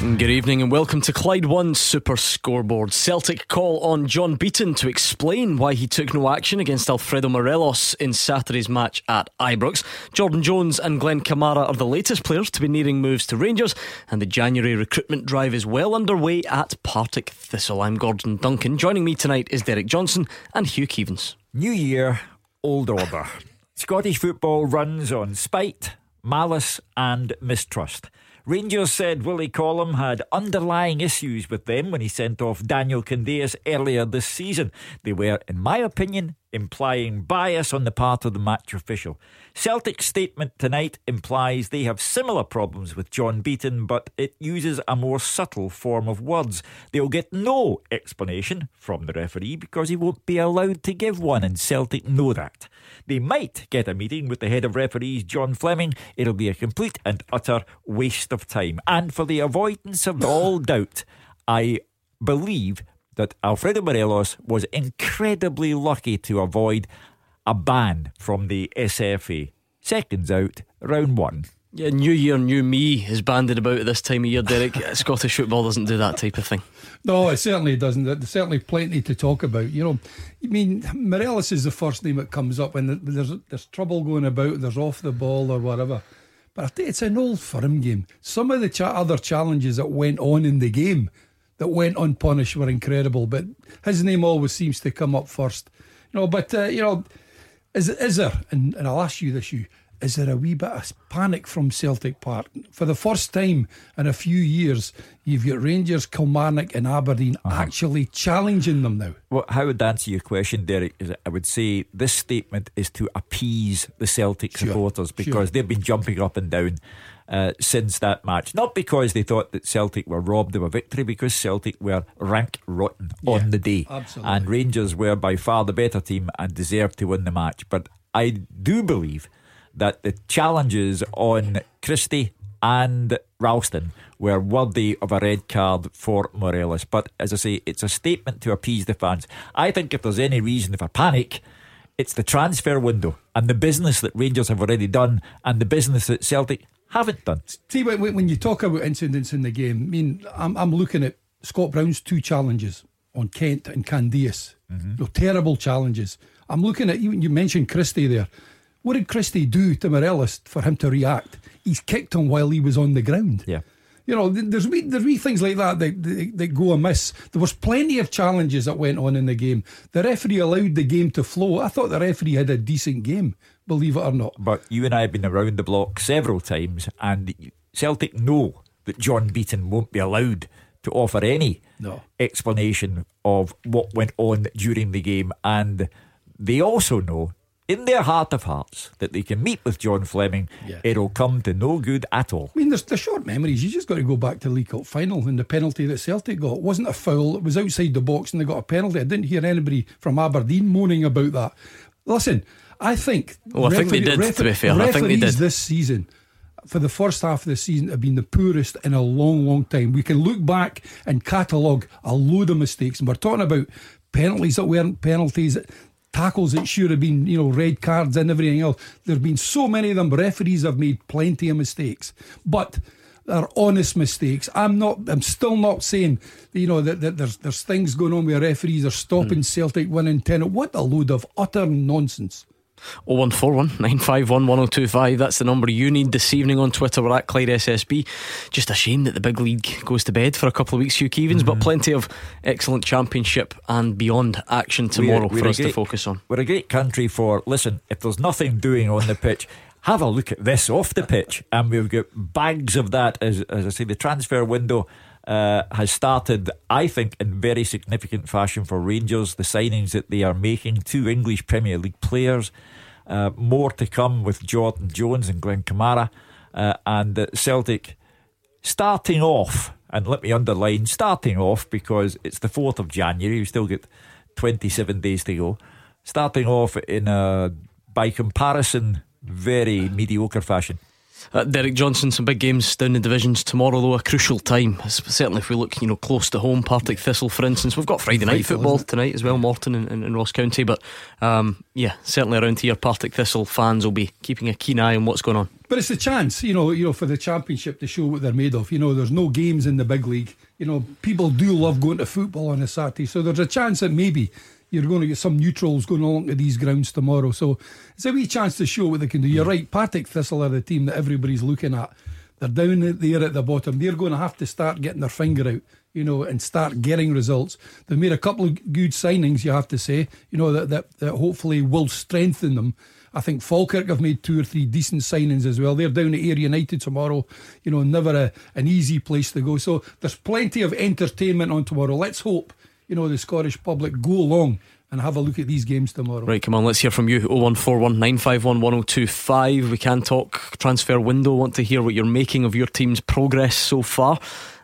Good evening and welcome to Clyde One Super Scoreboard. Celtic call on John Beaton to explain why he took no action against Alfredo Morelos in Saturday's match at Ibrox. Jordan Jones and Glenn Kamara are the latest players to be nearing moves to Rangers, and the January recruitment drive is well underway at Partick Thistle. I'm Gordon Duncan. Joining me tonight is Derek Johnstone and Hugh Keevins. New year, old order. Scottish football runs on spite, malice, and mistrust. Rangers said Willie Collum had underlying issues with them when he sent off Daniel Candeias earlier this season. They were, in my opinion, implying bias on the part of the match official. Celtic's statement tonight implies they have similar problems with John Beaton, but it uses a more subtle form of words. They'll get no explanation from the referee because he won't be allowed to give one, and Celtic know that. They might get a meeting with the head of referees, John Fleming. It'll be a complete and utter waste of time. And for the avoidance of all doubt, I believe that Alfredo Morelos was incredibly lucky to avoid a ban from the SFA. Seconds out, round one. Yeah, New Year, New Me is banded about at this time of year, Derek. Scottish football doesn't do that type of thing. No, it certainly doesn't. There's certainly plenty to talk about. You know, I mean, Morelos is the first name that comes up when there's there's trouble going about, there's off the ball or whatever. But it's an old firm game. Some of the cha- other challenges that went on in the game that went unpunished were incredible. But his name always seems to come up first. You know, but uh, you know, is is there? And, and I'll ask you this, you is there a wee bit of panic from Celtic Park? For the first time in a few years, you've got Rangers, Kilmarnock, and Aberdeen uh-huh. actually challenging them now. Well, how would answer your question, Derek? Is I would say this statement is to appease the Celtic sure, supporters because sure. they've been jumping up and down. Uh, since that match. Not because they thought that Celtic were robbed of a victory, because Celtic were rank rotten yeah, on the day. Absolutely. And Rangers were by far the better team and deserved to win the match. But I do believe that the challenges on Christie and Ralston were worthy of a red card for Morelos. But as I say, it's a statement to appease the fans. I think if there's any reason for panic, it's the transfer window and the business that Rangers have already done and the business that Celtic haven't done. See, when, when you talk about incidents in the game, I mean, I'm, I'm looking at Scott Brown's two challenges on Kent and Candeias. Mm-hmm. terrible challenges. I'm looking at you. You mentioned Christie there. What did Christie do to Morelos for him to react? He's kicked him while he was on the ground. Yeah. You know, there's wee, there's wee things like that that, that that go amiss. There was plenty of challenges that went on in the game. The referee allowed the game to flow. I thought the referee had a decent game, believe it or not. But you and I have been around the block several times, and Celtic know that John Beaton won't be allowed to offer any no. explanation of what went on during the game, and they also know in their heart of hearts that they can meet with John Fleming, yeah. it'll come to no good at all. I mean, there's the short memories. You just got to go back to the League Cup final and the penalty that Celtic got. It wasn't a foul, it was outside the box and they got a penalty. I didn't hear anybody from Aberdeen moaning about that. Listen, I think. Oh, I referee, think they did, refer- to be fair. I think they did. this season for the first half of the season have been the poorest in a long, long time. We can look back and catalogue a load of mistakes, and we're talking about penalties that weren't penalties tackles that should have been, you know, red cards and everything else. There have been so many of them. Referees have made plenty of mistakes, but they're honest mistakes. I'm not. I'm still not saying, you know, that, that there's there's things going on where referees are stopping mm. Celtic winning ten. What a load of utter nonsense. 0141 951 1025. That's the number you need this evening on Twitter. We're at Clyde SSB. Just a shame that the big league goes to bed for a couple of weeks, Hugh Keevins, mm-hmm. but plenty of excellent championship and beyond action tomorrow we're, we're for us great, to focus on. We're a great country for, listen, if there's nothing doing on the pitch, have a look at this off the pitch. And we've got bags of that. As, as I say, the transfer window. Uh, has started, I think, in very significant fashion for Rangers. The signings that they are making, two English Premier League players, uh, more to come with Jordan Jones and Glenn Kamara. Uh, and Celtic starting off, and let me underline starting off because it's the 4th of January, we still get 27 days to go. Starting off in a, by comparison, very mediocre fashion. Uh, Derek Johnstone, some big games down the divisions tomorrow, though a crucial time. Certainly, if we look, you know, close to home, Partick Thistle, for instance, we've got Friday night football tonight as well, Morton and, and, and Ross County. But um, yeah, certainly around here, Partick Thistle fans will be keeping a keen eye on what's going on. But it's a chance, you know, you know, for the championship to show what they're made of. You know, there's no games in the big league. You know, people do love going to football on a Saturday, so there's a chance that maybe you're going to get some neutrals going along to these grounds tomorrow. So it's a wee chance to show what they can do. You're hmm. right, Partick Thistle are the team that everybody's looking at. They're down there at the bottom. They're going to have to start getting their finger out, you know, and start getting results. They've made a couple of good signings, you have to say, you know, that, that, that hopefully will strengthen them. I think Falkirk have made two or three decent signings as well. They're down at Ayr United tomorrow. You know, never a, an easy place to go. So there's plenty of entertainment on tomorrow. Let's hope, you know, the Scottish public go along and have a look at these games tomorrow. Right, come on, let's hear from you. 01419511025. We can talk transfer window. Want to hear what you're making of your team's progress so far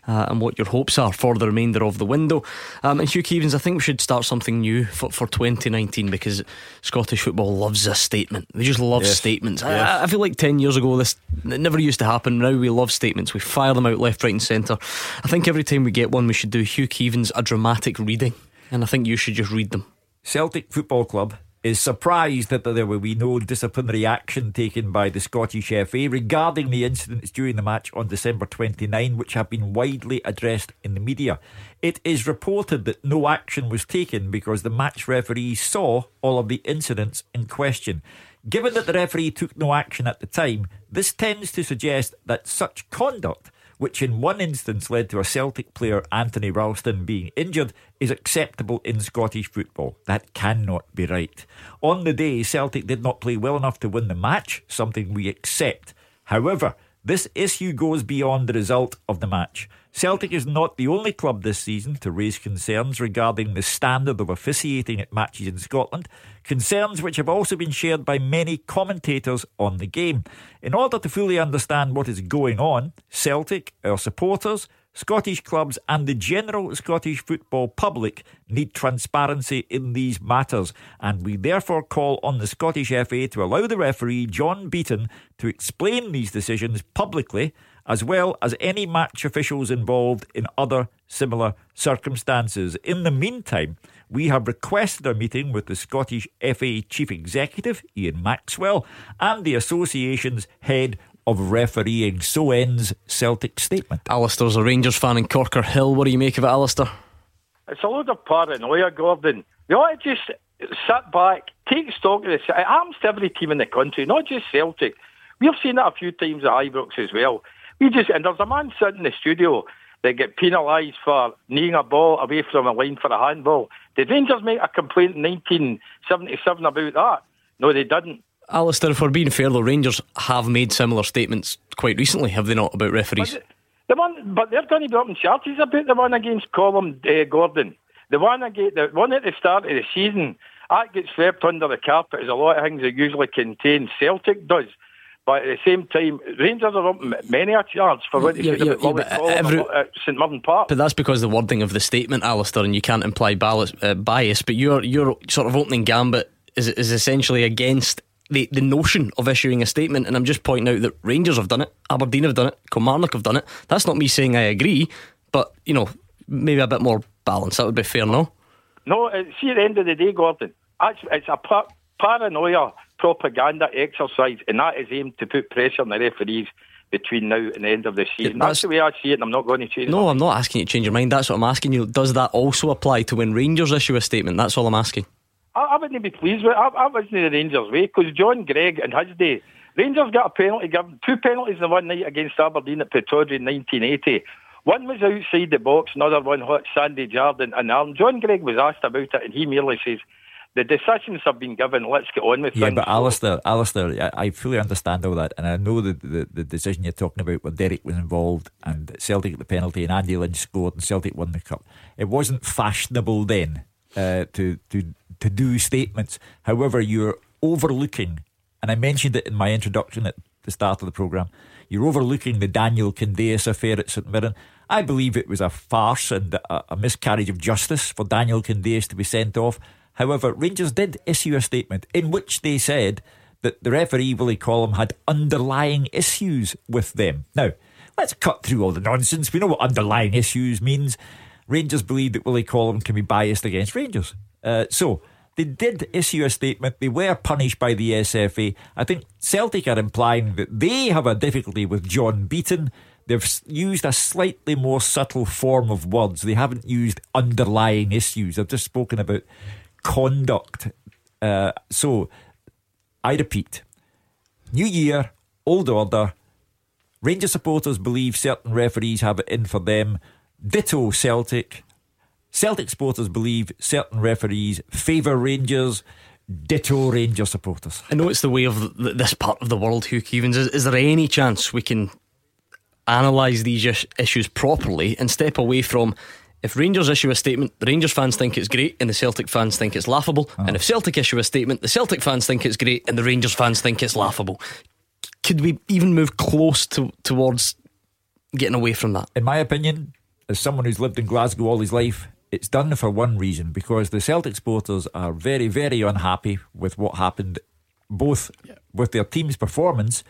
uh, and what your hopes are for the remainder of the window. Um, and Hugh Keevins, I think we should start something new for, for 2019 because Scottish football loves a statement. They just love yes. statements. Yes. I, I, feel like 10 years ago, this it never used to happen. Now we love statements. We fire them out left, right, and centre. I think every time we get one, we should do Hugh Keevins a dramatic reading. And I think you should just read them. Celtic Football Club is surprised that there will be no disciplinary action taken by the Scottish FA regarding the incidents during the match on December 29, which have been widely addressed in the media. It is reported that no action was taken because the match referee saw all of the incidents in question. Given that the referee took no action at the time, this tends to suggest that such conduct which in one instance led to a Celtic player, Anthony Ralston, being injured, is acceptable in Scottish football. That cannot be right. On the day, Celtic did not play well enough to win the match, something we accept. However, this issue goes beyond the result of the match. Celtic is not the only club this season to raise concerns regarding the standard of officiating at matches in Scotland, concerns which have also been shared by many commentators on the game. In order to fully understand what is going on, Celtic, our supporters, Scottish clubs and the general Scottish football public need transparency in these matters, and we therefore call on the Scottish FA to allow the referee, John Beaton, to explain these decisions publicly, as well as any match officials involved in other similar circumstances. In the meantime, we have requested a meeting with the Scottish FA Chief Executive, Ian Maxwell, and the association's head of refereeing. So ends Celtic statement. Alistair's a Rangers fan in Corkerhill. What do you make of it, Alistair? It's a load of paranoia, Gordon. You ought to just sit back, take stock of this. It happens to every team in the country, not just Celtic. We've seen it a few times at Ibrox as well. We just and there's a man sitting in the studio that get penalised for kneeing a ball away from a line for a handball. Did Rangers make a complaint in 1977 about that? No, they didn't. Alistair, if we're being fair, the Rangers have made similar statements quite recently, have they not, about referees? But the one, but they're going to be up in charges about the one against Collum uh, Gordon. The one against, the one at the start of the season, that gets swept under the carpet as a lot of things that usually contain. Celtic does. But at the same time, Rangers are up many a charge for what yeah, yeah, yeah, every, at St Mirren Park. But that's because the wording of the statement, Alistair, and you can't imply bias. Uh, bias but your your sort of opening gambit is is essentially against the, the notion of issuing a statement, and I'm just pointing out that Rangers have done it, Aberdeen have done it, Kilmarnock have done it. That's not me saying I agree, but you know, maybe a bit more balance. That would be fair, no? No, see, at the end of the day, Gordon, it's, it's a par- paranoia propaganda exercise, and that is aimed to put pressure on the referees between now and the end of the season. That's, that's, the way I see it, and I'm not going to change. No, I'm not asking you to change your mind. That's what I'm asking you. Does that also apply to when Rangers issue a statement? That's all I'm asking. I, I wouldn't be pleased with. I, I wasn't in the Rangers' way because John Greig and his day, Rangers got a penalty given, two penalties in one night against Aberdeen at Pittodrie in 1980. One was outside the box, another one hot Sandy Jardine and Arm. John Greig was asked about it, and he merely says, the decisions have been given. Let's get on with yeah, things. but Alistair, Alistair, I, I fully understand all that, and I know the, the, the decision you're talking about where Derek was involved and Celtic got the penalty and Andy Lynch scored and Celtic won the cup. It wasn't fashionable then uh, to to to do statements. However, you're overlooking, and I mentioned it in my introduction at the start of the programme, you're overlooking the Daniel Candeias affair at St Mirren. I believe it was a farce and a, a miscarriage of justice for Daniel Candeias to be sent off. However, Rangers did issue a statement in which they said that the referee, Willie Collum, had underlying issues with them. Now, let's cut through all the nonsense. We know what underlying issues means. Rangers believe that Willie Collum can be biased against Rangers. Uh, so, they did issue a statement. They were punished by the SFA. I think Celtic are implying that they have a difficulty with John Beaton. They've used a slightly more subtle form of words. They haven't used underlying issues. They've just spoken about conduct. Uh, so, I repeat new year, old order. Ranger supporters believe certain referees have it in for them. Ditto Celtic. Celtic supporters believe certain referees favour Rangers. Ditto Ranger supporters. I know it's the way of this part of the world, Hugh Keevins. Is, is there any chance we can analyse these issues properly and step away from if Rangers issue a statement, the Rangers fans think it's great and the Celtic fans think it's laughable. Oh. And if Celtic issue a statement, the Celtic fans think it's great and the Rangers fans think it's laughable. Could we even move close to, towards getting away from that? In my opinion, as someone who's lived in Glasgow all his life, it's done for one reason because the Celtic supporters are very, very unhappy with what happened, both yeah. with their team's performance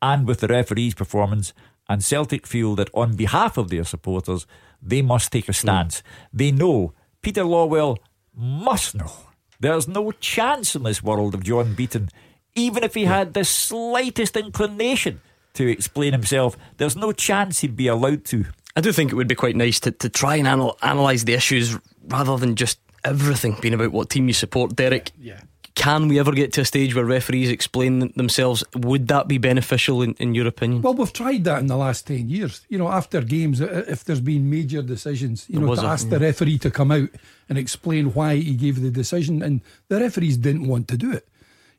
and with the referee's performance. And Celtic feel that on behalf of their supporters, they must take a stance. Mm. They know Peter Lawwell must know there's no chance in this world of John Beaton, even if he had the slightest inclination to explain himself, there's no chance he'd be allowed to. I do think it would be quite nice to, to try and anal- analyse the issues rather than just everything being about what team you support. Derek, yeah. Can we ever get to a stage where referees explain themselves? Would that be beneficial in, in your opinion? Well, we've tried that in the last 10 years. You know, after games, if there's been major decisions, you know, to ask the referee to come out and explain why he gave the decision, and the referees didn't want to do it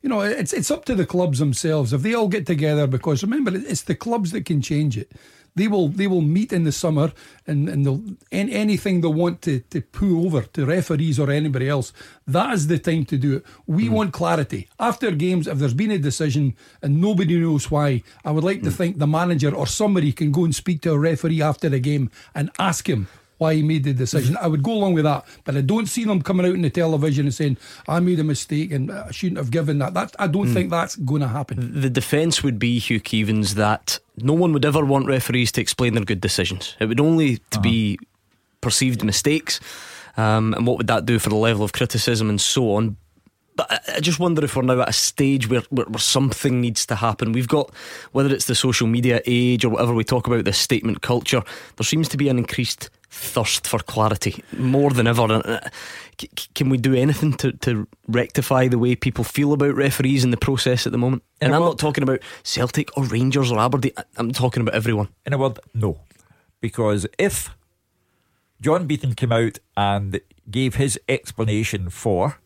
you know, it's it's up to the clubs themselves if they all get together. Because remember, it's the clubs that can change it. They will they will meet in the summer and, and they'll and anything they want to, to pull over to referees or anybody else, that is the time to do it. We mm. want clarity. After games, if there's been a decision and nobody knows why, I would like mm. to think the manager or somebody can go and speak to a referee after the game and ask him why he made the decision. I would go along with that, but I don't see them coming out in the television and saying I made a mistake and I shouldn't have given that. That I don't mm. think that's going to happen. The defence would be Hugh Keevins that no one would ever want referees to explain their good decisions. It would only to uh-huh. be perceived mistakes. Um, and what would that do for the level of criticism and so on? But I just wonder if we're now at a stage where, where, where, something needs to happen. We've got, whether it's the social media age or whatever we talk about, this statement culture, there seems to be an increased thirst for clarity more than ever. Uh, can we do anything to, to rectify the way people feel about referees in the process at the moment? And I'm not talking about Celtic or Rangers or Aberdeen, I'm talking about everyone. In a word, no. Because if John Beaton came out and gave his explanation for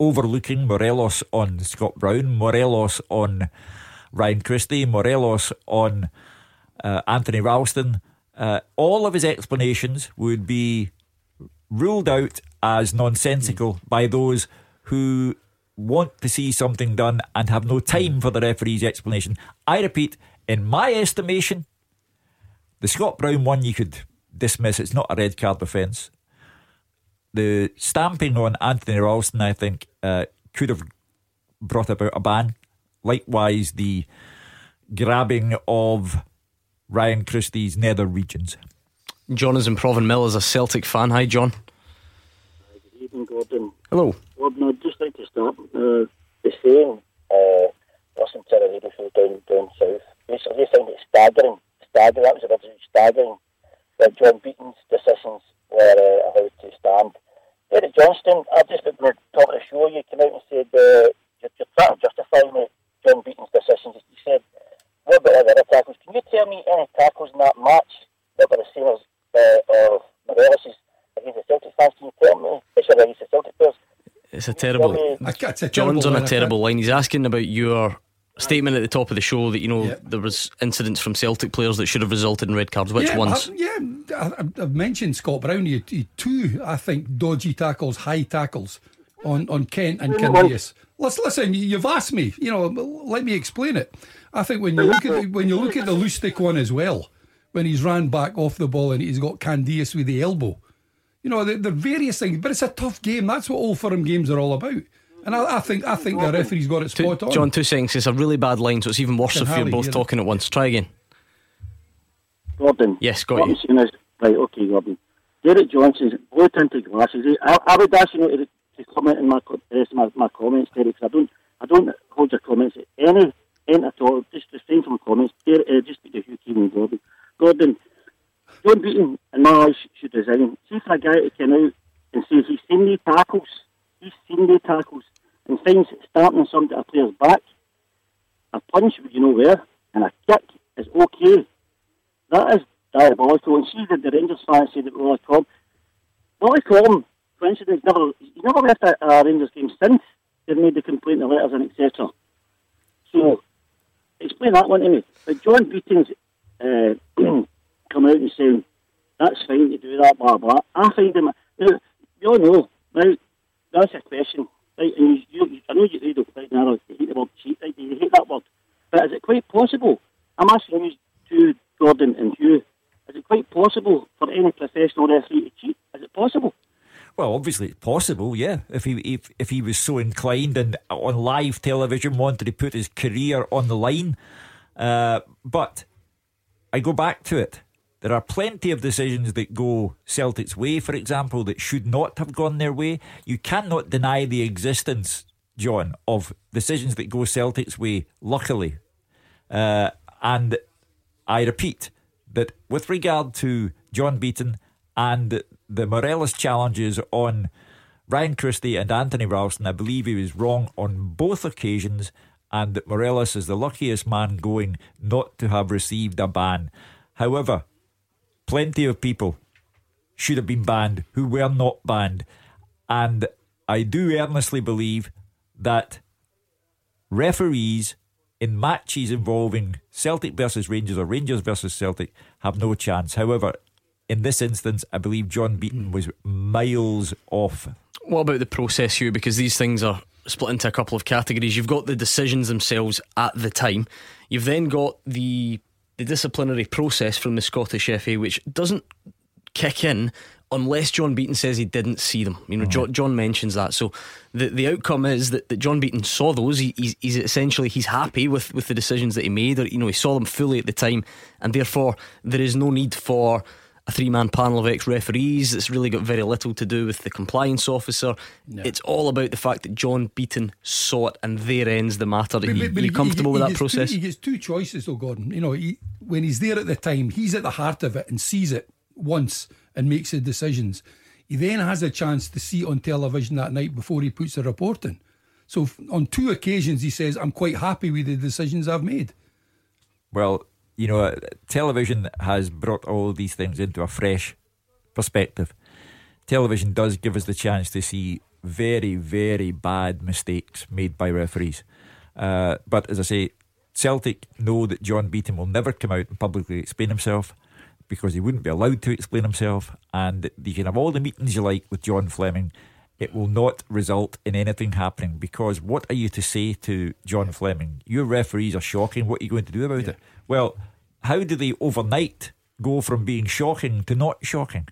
overlooking Morelos on Scott Brown, Morelos on Ryan Christie, Morelos on uh, Anthony Ralston. Uh, all of his explanations would be ruled out as nonsensical mm. by those who want to see something done and have no time for the referee's explanation. I repeat, in my estimation, the Scott Brown one you could dismiss. It's not a red card offence the stamping on Anthony Ralston, I think, uh, could have brought about a ban. Likewise, the grabbing of Ryan Christie's nether regions. John is in Provanmill as a Celtic fan. Hi, John. Good evening, Gordon. Hello. Gordon, I'd just like to start uh, the saying, uh, listen to the radio show down, down south. Basically, they found it staggering. Staggering, that was originally staggering that John Beaton's decisions were uh, allowed to stand. Eric Johnston, I just at the top of the show, you came out and said uh, you're, you're trying to justify me John Beaton's decisions. You said, what about other tackles? Can you tell me any tackles in that match that were the same as uh, of Morelos' against the Celtic fans? Can you tell me? Especially against the Celtic players. It's a terrible. John's on a terrible line. He's asking about your statement at the top of the show that you know yep. there was incidents from Celtic players that should have resulted in red cards. Which yeah, ones? I, yeah, I, have mentioned Scott Brown. He, he, two, I think, dodgy tackles, high tackles on on Kent and let's listen, you've asked me. You know, let me explain it. I think when you look at the, when you look at the Lustig one as well, when he's ran back off the ball and he's got Candeias with the elbow. You know, there, are various things, but it's a tough game. That's what Old Firm games are all about. And I, I think I think the referee's got it spot Two, on. John, two seconds. It's a really bad line, so it's even worse Can if you're both hear it. talking at once. Try again. Gordon. Yes, got what you. I'm saying is, right, okay, Gordon. Derek Johnstone's blue tinted glasses. eh, I, I would ask you to, to comment in my co- the rest of my, my comments, Derek. 'cause I don't, I don't hold your comments any, any at all. Just refrain from comments. Derek, uh, just speak to Hugh Keane and Gordon. Gordon, John Beaton, in my eyes, should resign. See for a guy to come out and say he's seen the tackles, he's seen the tackles, and finds starting somebody a player's back, a punch, you know where, and a kick is okay. That is diabolical. And see that the Rangers fans say that Willie Cobb, Willie Cobb, coincidence, never, he never left a, a Rangers game since they've made the complaint, the letters, and etc. So, explain that one to me. But John Beaton's uh, come out and saying, that's fine to do that, blah, blah. I find him, now, you all know, that's a question, right, and you, you, I know you, you don't now, you hate the word cheat, right, you hate that word, but is it quite possible, I'm asking you two, Gordon and Hugh, is it quite possible for any professional referee to cheat? Is it possible? Well, obviously it's possible, yeah. If he if, if he was so inclined and on live television wanted to put his career on the line, uh, but I go back to it. There are plenty of decisions that go Celtic's way, for example, that should not have gone their way. You cannot deny the existence, John, of decisions that go Celtic's way. Luckily, uh, and I repeat that with regard to John Beaton and the Morelos challenges on Ryan Christie and Anthony Ralston, I believe he was wrong on both occasions, and that Morelos is the luckiest man going not to have received a ban. However, plenty of people should have been banned who were not banned, and I do earnestly believe that referees in matches involving Celtic versus Rangers or Rangers versus Celtic have no chance. However, in this instance, I believe John Beaton was miles off. What about the process, Hugh? Because these things are split into a couple of categories. You've got the decisions themselves at the time. You've then got the the disciplinary process from the Scottish FA, which doesn't kick in unless John Beaton says he didn't see them. You know, Jo- John mentions that. So the the outcome is that, that John Beaton saw those. He, he's, he's essentially he's happy with, with the decisions that he made. Or, you know, he saw them fully at the time, and therefore there is no need for a three man panel of ex referees that's really got very little to do with the compliance officer. It's all about the fact that John Beaton saw it, and there ends the matter. But- Are you, but- but you he- comfortable he- with that gets two- process? he gets two choices, though, Gordon. You know, he, when he's there at the time, he's at the heart of it and sees it once and makes the decisions. He then has a chance to see it on television that night before he puts the report in. So on two occasions, he says, "I'm quite happy with the decisions I've made." Well, you know, television has brought all these things into a fresh perspective. Television does give us the chance to see very, very bad mistakes made by referees. Uh, but as I say, Celtic know that John Beaton will never come out and publicly explain himself because he wouldn't be allowed to explain himself. And you can have all the meetings you like with John Fleming. It will not result in anything happening because what are you to say to John Fleming? Your referees are shocking. What are you going to do about it? Well, how do they overnight go from being shocking to not shocking?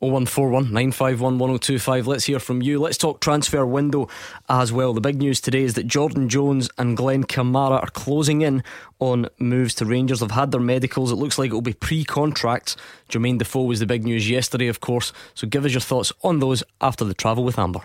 0141 951 1025. Let's hear from you. Let's talk transfer window as well. The big news today is that Jordan Jones and Glenn Kamara are closing in on moves to Rangers. They've had their medicals. It looks like it'll be pre contracts. Jermaine Defoe was the big news yesterday, of course. So give us your thoughts on those after the travel with Amber.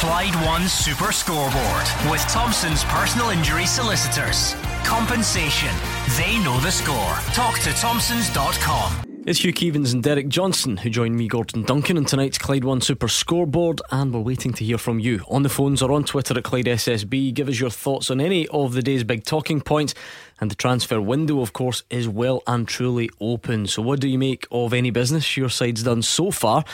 Clyde One Super Scoreboard with Thompson's personal injury solicitors. Compensation. They know the score. Talk to Thompsons.com. It's Hugh Keevins and Derek Johnstone who join me, Gordon Duncan, in tonight's Clyde One Super Scoreboard, and we're waiting to hear from you on the phones or on Twitter at Clyde SSB. Give us your thoughts on any of the day's big talking points, and the transfer window, of course, is well and truly open. So, what do you make of any business your side's done so far,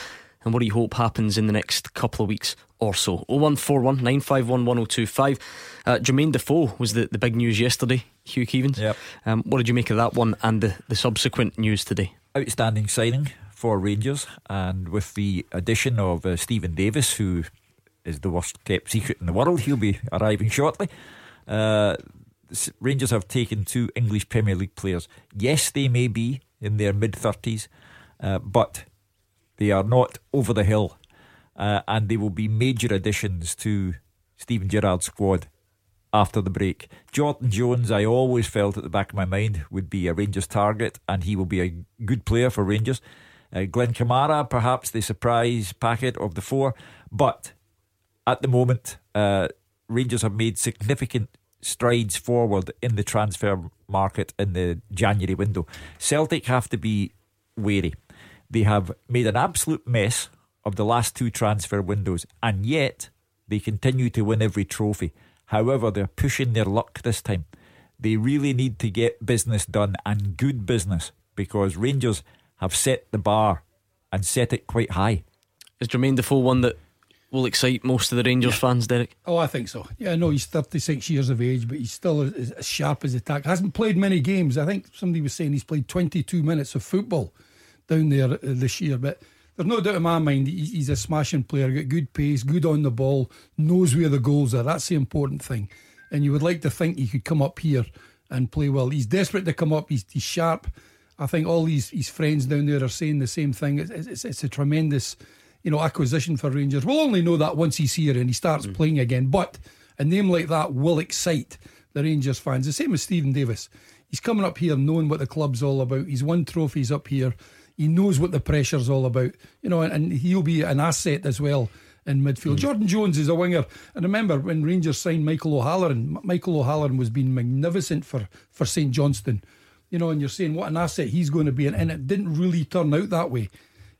and what do you hope happens in the next couple of weeks or so? 0141 951 1025. Uh, Jermaine Defoe was the, the big news yesterday, Hugh Keevins. Yep. Um, what did you make of that one and the, the subsequent news today? outstanding signing for Rangers, and with the addition of uh, Steven Davis, who is the worst kept secret in the world, he'll be arriving shortly. Uh, Rangers have taken two English Premier League players. Yes, they may be in their mid thirties, uh, but they are not over the hill. Uh, and they will be major additions to Steven Gerrard's squad after the break. Jordan Jones, I always felt at the back of my mind, would be a Rangers target, and he will be a good player for Rangers. Uh, Glenn Kamara, perhaps the surprise packet of the four, but at the moment, uh, Rangers have made significant strides forward in the transfer market in the January window. Celtic have to be wary. They have made an absolute mess of the last two transfer windows, and yet they continue to win every trophy. However, they're pushing their luck this time. They really need to get business done and good business because Rangers have set the bar and set it quite high. Is Jermaine Defoe one that will excite most of the Rangers fans, Derek? Oh, I think so. Yeah, no, he's 36 years of age, but he's still as, as sharp as a tack. Hasn't played many games. I think somebody was saying he's played 22 minutes of football down there uh, this year, but there's no doubt in my mind he's a smashing player, got good pace, good on the ball, knows where the goals are. That's the important thing. And you would like to think he could come up here and play well. He's desperate to come up. He's, he's sharp. I think all these his friends down there are saying the same thing. It's, it's, it's a tremendous, you know, acquisition for Rangers. We'll only know that once he's here and he starts mm. playing again. But a name like that will excite the Rangers fans. The same as Steven Davis. He's coming up here knowing what the club's all about. He's won trophies up here. He knows what the pressure's all about, you know, and, and he'll be an asset as well in midfield. Mm. Jordan Jones is a winger, and remember when Rangers signed Michael O'Halloran, Michael O'Halloran was being magnificent for for St Johnstone, you know, and you're saying what an asset he's going to be, and, and it didn't really turn out that way.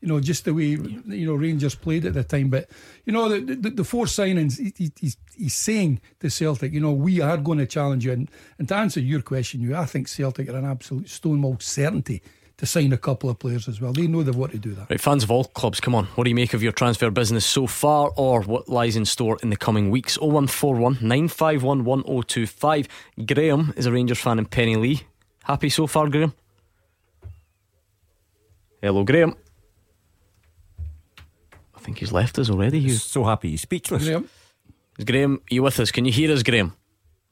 You know, just the way you know Rangers played at the time, but you know the the, the four signings. He, he's he's saying to Celtic, you know, we are going to challenge you. And, and to answer your question, you, I think Celtic are an absolute stonewall certainty to sign a couple of players as well. They know they've got to do that. Right, fans of all clubs, come on. What do you make of your transfer business so far or what lies in store in the coming weeks? 0141 951 1025. Graham is a Rangers fan in Penilee. Happy so far, Graham? Hello, Graham. I think he's left us already. He's so happy he's speechless. Graham. Is Graham, are you with us? Can you hear us, Graham?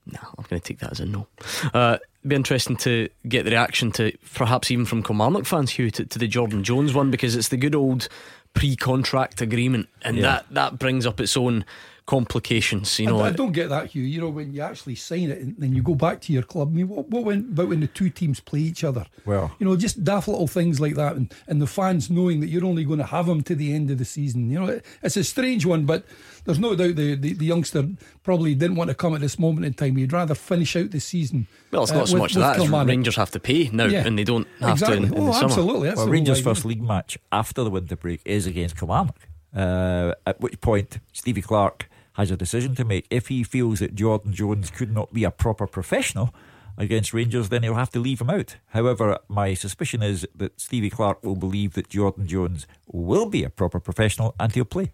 No, I'm going to take that as a no. Uh, be interesting to get the reaction to perhaps even from Kilmarnock fans, Hugh, to, to the Jordan Jones one because it's the good old pre-contract agreement, and yeah. that that brings up its own complications. You know, I, I, don't get that, Hugh. You know, when you actually sign it and then you go back to your club. I mean, what, what went about when the two teams play each other? Well, you know, just daft little things like that, and, and the fans knowing that you're only going to have them to the end of the season. You know, it, it's a strange one, but there's no doubt the, the, the, youngster probably didn't want to come at this moment in time. He'd rather finish out the season. Well, it's not uh, so with, much that. Rangers have to pay now, yeah, and they don't have exactly. to in, in oh, the absolutely. Well, Rangers' first league match after the winter break is against Kilmarnock. Uh, at which point Stevie Clarke has a decision to make. If he feels that Jordan Jones could not be a proper professional against Rangers, then he'll have to leave him out. However, my suspicion is that Stevie Clarke will believe that Jordan Jones will be a proper professional and he'll play.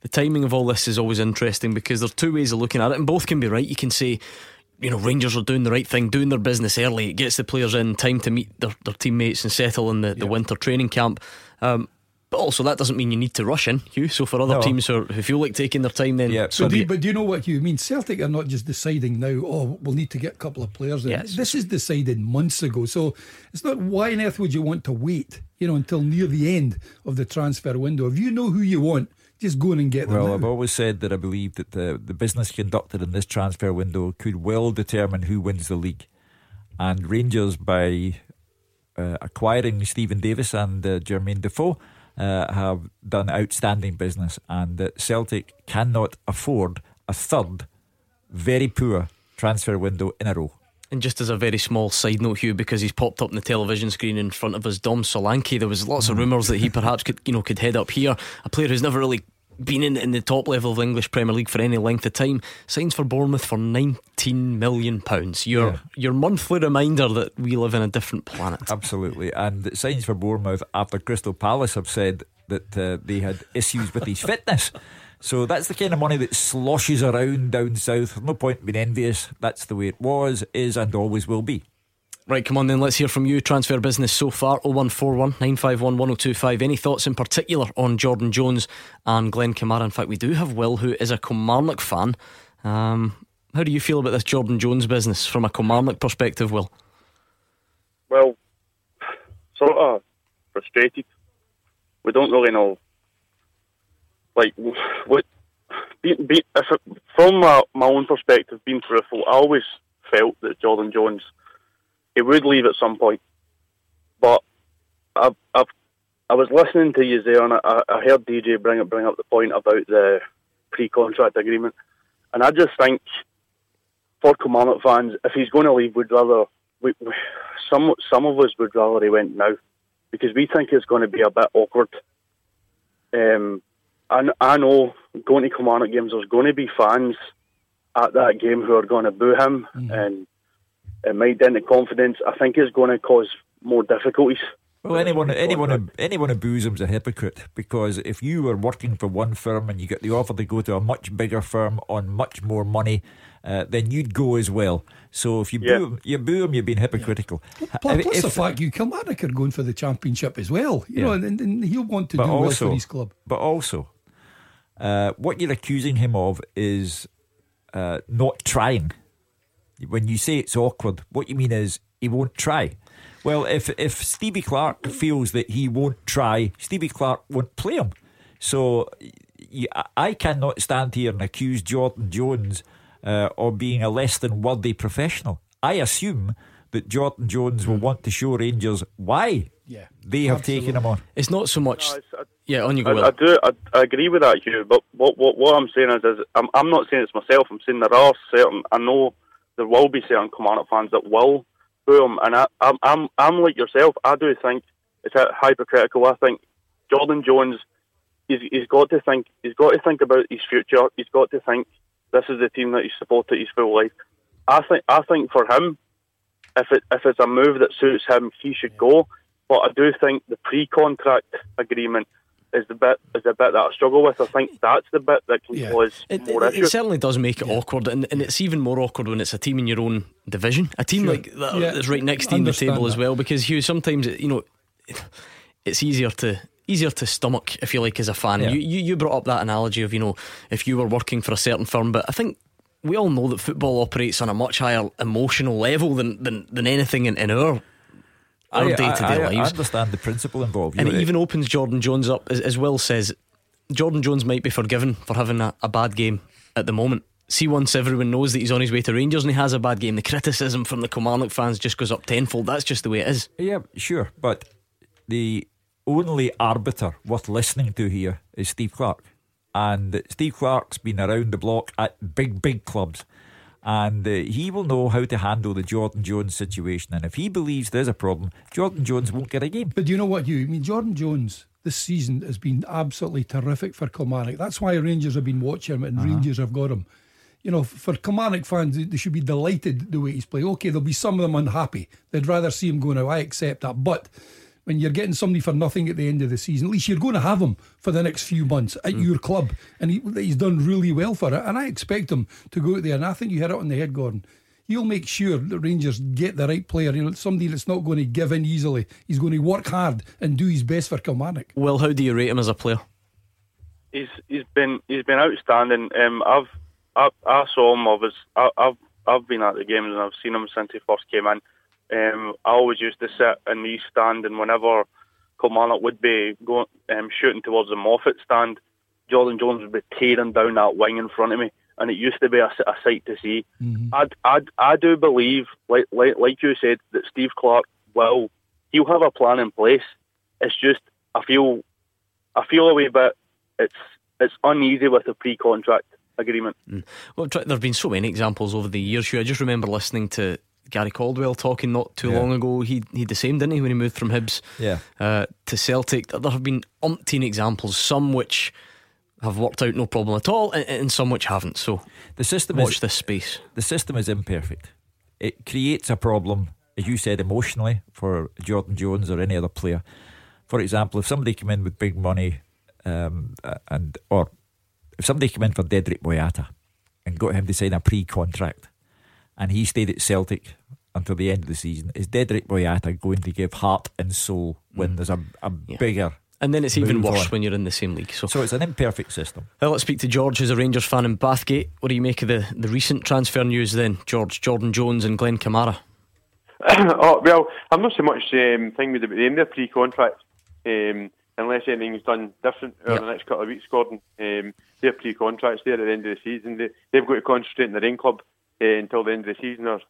The timing of all this is always interesting because there's two ways of looking at it, and both can be right. You can say, you know, Rangers are doing the right thing, doing their business early. It gets the players in time to meet their, their teammates and settle in the, the winter training camp. Um, but also, that doesn't mean you need to rush in, Hugh. So for other no. teams who, who feel like taking their time, then yeah. So, do you, but do you know what you mean? Celtic are not just deciding now. Oh, we'll need to get a couple of players. In. Yes. This is decided months ago. So it's not why on earth would you want to wait? You know, until near the end of the transfer window. If you know who you want, just go in and get them. Well, now. I've always said that I believe that the the business conducted in this transfer window could well determine who wins the league, and Rangers by uh, acquiring Steven Davis and uh, Jermaine Defoe uh, have done outstanding business, and that Celtic cannot afford a third very poor transfer window in a row. And just as a very small side note, Hugh, because he's popped up on the television screen in front of us, Dom Solanke. There was lots of rumours that he perhaps could, you know, could head up here. A player who's never really been in, in the top level of the English Premier League for any length of time, signs for Bournemouth for nineteen million pounds. Your yeah. your monthly reminder that we live in a different planet. Absolutely, and signs for Bournemouth after Crystal Palace have said that uh, they had issues with his fitness. So that's the kind of money that sloshes around down south. no point in being envious. That's the way it was, is, and always will be. Right, come on then, let's hear from you. Transfer business so far 0141 951 1025. Any thoughts in particular on Jordan Jones and Glenn Kamara? In fact, we do have Will, who is a Kilmarnock fan. Um, how do you feel about this Jordan Jones business from a Kilmarnock perspective, Will? Well, sort of frustrated. We don't really know like what be, be, it, from my, my own perspective, being truthful, I always felt that Jordan Jones he would leave at some point. But I've, I've I was listening to you there, and I, I heard DJ bring up bring up the point about the pre-contract agreement, and I just think for Kilmarnock fans, if he's going to leave, we'd rather we, we, some some of us would rather he went now because we think it's going to be a bit awkward. Um, I, I know going to Kilmarnock games, there's going to be fans at that game who are going to boo him, mm-hmm. and it might dent the confidence. I think it's going to cause more difficulties. Well, anyone, anyone, anyone who boos him's a hypocrite because if you were working for one firm and you get the offer to go to a much bigger firm on much more money, uh, then you'd go as well. So if you yeah. boo him, you boo him, you're being hypocritical. Yeah. Plus, plus if, the fact you Kilmarnock are going for the championship as well, you yeah. know, and, and, he'll want to do also, well for his club. But also, uh, what you're accusing him of is uh, not trying. When you say it's awkward, what you mean is he won't try. Well, if if Stevie Clarke feels that he won't try, Stevie Clarke won't play him. So I cannot stand here and accuse Jordan Jones uh, of being a less than worthy professional. I assume that Jordan Jones will want to show Rangers why yeah, they have absolutely. taken him on. It's not so much. No, I, yeah, on you go. I, I do. I, I, agree with that, Hugh. But what what, what I'm saying is, is I'm, I'm not saying it's myself. I'm saying there are certain. I know there will be certain Kilmarnock fans that will boom. and I, I'm I'm I'm like yourself. I do think it's hypocritical. I think Jordan Jones, he's, he's got to think. He's got to think about his future. He's got to think this is the team that he's supported his full life. I think I think for him, if it if it's a move that suits him, he should go. But I do think the pre-contract agreement is the bit is the bit that I struggle with. I think that's the bit that can yeah. cause it, more it, it certainly does make it yeah. awkward, and, and it's even more awkward when it's a team in your own division, a team sure. like that yeah. that's right next to you in the table that. as well. Because Hugh, sometimes you know, it's easier to easier to stomach if you like as a fan. You, you you brought up that analogy of you know if you were working for a certain firm, but I think we all know that football operates on a much higher emotional level than than, than anything in, in our our day to day lives. I understand the principle involved. and it even opens Jordan Jones up, as, as Will says. Jordan Jones might be forgiven for having a, a bad game at the moment. See, once everyone knows that he's on his way to Rangers and he has a bad game, the criticism from the Kilmarnock fans just goes up tenfold. That's just the way it is. Yeah, sure. But the only arbiter worth listening to here is Steve Clarke. And Steve Clarke's been around the block at big, big clubs and uh, he will know how to handle the Jordan Jones situation. And if he believes there's a problem, Jordan Jones won't get a game. But do you know what, you I mean, Jordan Jones this season has been absolutely terrific for Kilmarnock. That's why Rangers have been watching him and uh-huh. Rangers have got him. You know, for Kilmarnock fans, they should be delighted the way he's played. Okay, there'll be some of them unhappy. They'd rather see him go now. I accept that. But when you're getting somebody for nothing at the end of the season, at least you're going to have him for the next few months at mm. your club. And he, he's done really well for it. And I expect him to go out there. And I think you hit it on the head, Gordon. He'll make sure the Rangers get the right player. You know, somebody that's not going to give in easily. He's going to work hard and do his best for Kilmarnock. Well, how do you rate him as a player? He's he's been he's been outstanding. Um, I've I, I saw him. I was I, I've I've been at the games and I've seen him since he first came in. Um, I always used to sit in the east stand, and whenever Kilmarnock would be going um, shooting towards the Moffat stand, Jordan Jones would be tearing down that wing in front of me, and it used to be a, a sight to see. Mm-hmm. I, I, I do believe, like, like like you said, that Steve Clarke will he'll have a plan in place. It's just I feel I feel a wee bit it's it's uneasy with the pre-contract agreement. Mm. Well, there have been so many examples over the years. I just remember listening to Gary Caldwell talking not too yeah. long ago. He he the same, didn't he, when he moved from Hibs yeah. uh, to Celtic? There have been umpteen examples, some which have worked out no problem at all, and, and some which haven't. So the system watch is, this space. The system is imperfect. It creates a problem, as you said, emotionally for Jordan Jones or any other player. For example, if somebody came in with big money, um, and or if somebody came in for Dedryck Boyata and got him to sign a pre-contract and he stayed at Celtic until the end of the season. Is Dedryck Boyata going to give heart and soul when mm. there's a, a yeah. bigger and then it's even worse on. when you're in the same league. So, so it's an imperfect system. Well, let's speak to George, who's a Rangers fan in Bathgate. What do you make of the, the recent transfer news then, George? Jordan Jones and Glenn Kamara. oh, well, I'm not so much um, thing with the, the end of pre-contract. Um, unless anything's done different over Yep. the next couple of weeks, Gordon. Um, they're pre-contracts there at the end of the season. They, they've got to concentrate in their own club uh, until the end of the season, or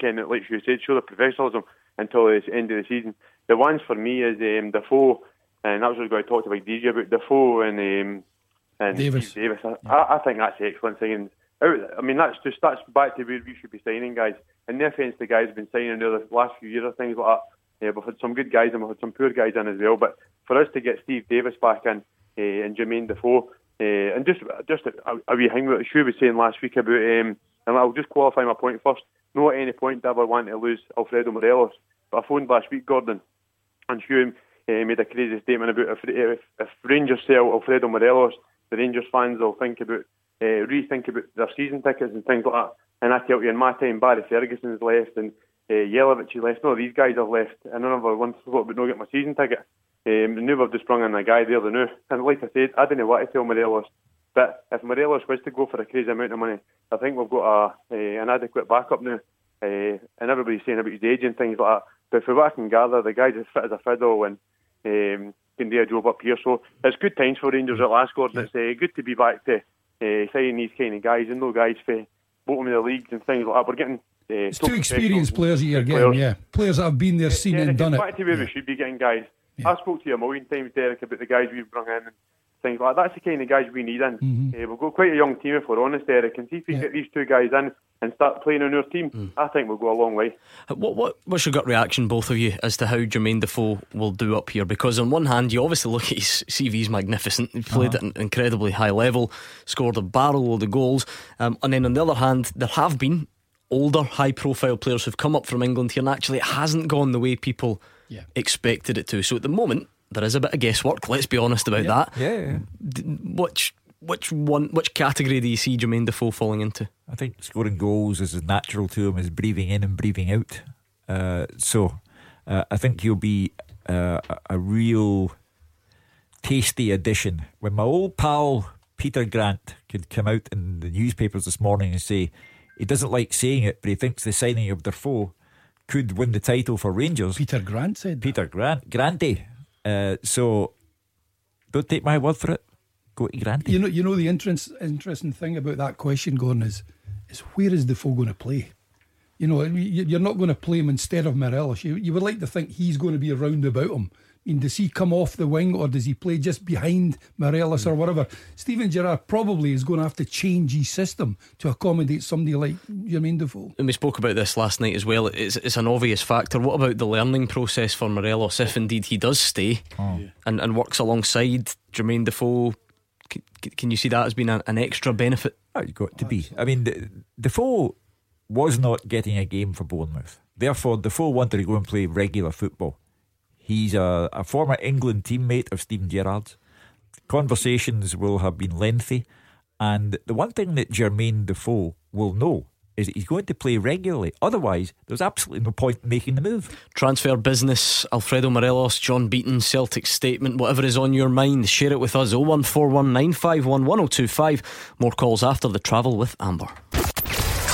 kind of like you said, show the professionalism until the end of the season. The ones for me is um, Defoe, and that's what I talked about DJ about Defoe and um, and Davis. Steve Davis. I, I, I think that's the excellent. Out- I mean, that's just that's back to where we should be signing guys. And no offence to guys who've been signing over the last few years or things like that. Yeah, we've had some good guys and we've had some poor guys in as well. But for us to get Steve Davis back in uh, and Jermaine Defoe, uh, and just just a, a wee thing what Shu was saying last week about, um, and I'll just qualify my point first. No at any point did I ever want to lose Alfredo Morelos. But I phoned last week, Gordon, and Hugh uh, made a crazy statement about if, if, if Rangers sell Alfredo Morelos, the Rangers fans will think about uh, rethink about their season tickets and things like that. And I tell you, in my time, Barry Ferguson's left and uh, Jelavic has left. No, these guys have left. And none of us once thought about not getting my season ticket. Um, and now we've just sprung in a guy there, the new. And like I said, I didn't know what to tell Morelos. But if Morelos was to go for a crazy amount of money, I think we've got a, uh, an adequate backup now. Uh, and everybody's saying about his age and things like that. But for what I can gather, the guy's as fit as a fiddle and um, can do a job up here. So it's good times for Rangers at last, Gordon. It's uh, good to be back to uh, signing these kind of guys and no guys for bottom of the leagues and things like that. We're getting uh, It's two experienced players that you're getting, yeah. Players that have been there, seen it, and done it. back to where we should be getting guys. I spoke to you a million times, Derek, about the guys we've brought in and things like that. That's the kind of guys we need in. Mm-hmm. Uh, we've got quite a young team, if we're honest, Derek. And see if we get these two guys in and start playing on our team, Mm. I think we'll go a long way. What, what what's your gut reaction, both of you, as to how Jermaine Defoe will do up here? Because on one hand, you obviously look at his CV CV's magnificent. He played Uh-huh. at an incredibly high level, scored a barrel load of goals, um, and then on the other hand, there have been older, high-profile players who've come up from England here, and actually it hasn't gone the way people Yeah. expected it to. So at the moment, there is a bit of guesswork. Let's be honest about that. Yeah, yeah. D- Which which one? Which category do you see Jermaine Defoe falling into? I think scoring goals is as natural to him as breathing in and breathing out. Uh, so uh, I think he'll be uh, a- a real tasty addition. When my old pal Peter Grant could come out in the newspapers this morning and say he doesn't like saying it, but he thinks the signing of Defoe could win the title for Rangers. Peter Grant said. that. Peter Grant, Granty. Uh, so don't take my word for it. Go to Granty. You know, you know the interest, interesting thing about that question, Gordon, is is where is Defoe going to play? You know, you- you're not going to play him instead of Morelos. You, you would like to think he's going to be around about him. I mean, does he come off the wing or does he play just behind Morelos or hmm. whatever? Steven Gerrard probably is going to have to change his system to accommodate somebody like Jermaine Defoe. And we spoke about this last night as well. It's, it's an obvious factor. What about the learning process for Morelos if indeed he does stay oh. and, and works alongside Jermaine Defoe? C- c- Can you see that as being a, an extra benefit? Ah, oh, you got to be. I mean, Defoe was not getting a game for Bournemouth. Therefore, Defoe wanted to go and play regular football. He's a, a former England teammate of Steven Gerrard's. Conversations will have been lengthy. And the one thing that Jermaine Defoe will know is that he's going to play regularly. Otherwise, there's absolutely no point in making the move. Transfer business, Alfredo Morelos, John Beaton, Celtic statement, whatever is on your mind, share it with us 01419511025. More calls after the travel with Amber.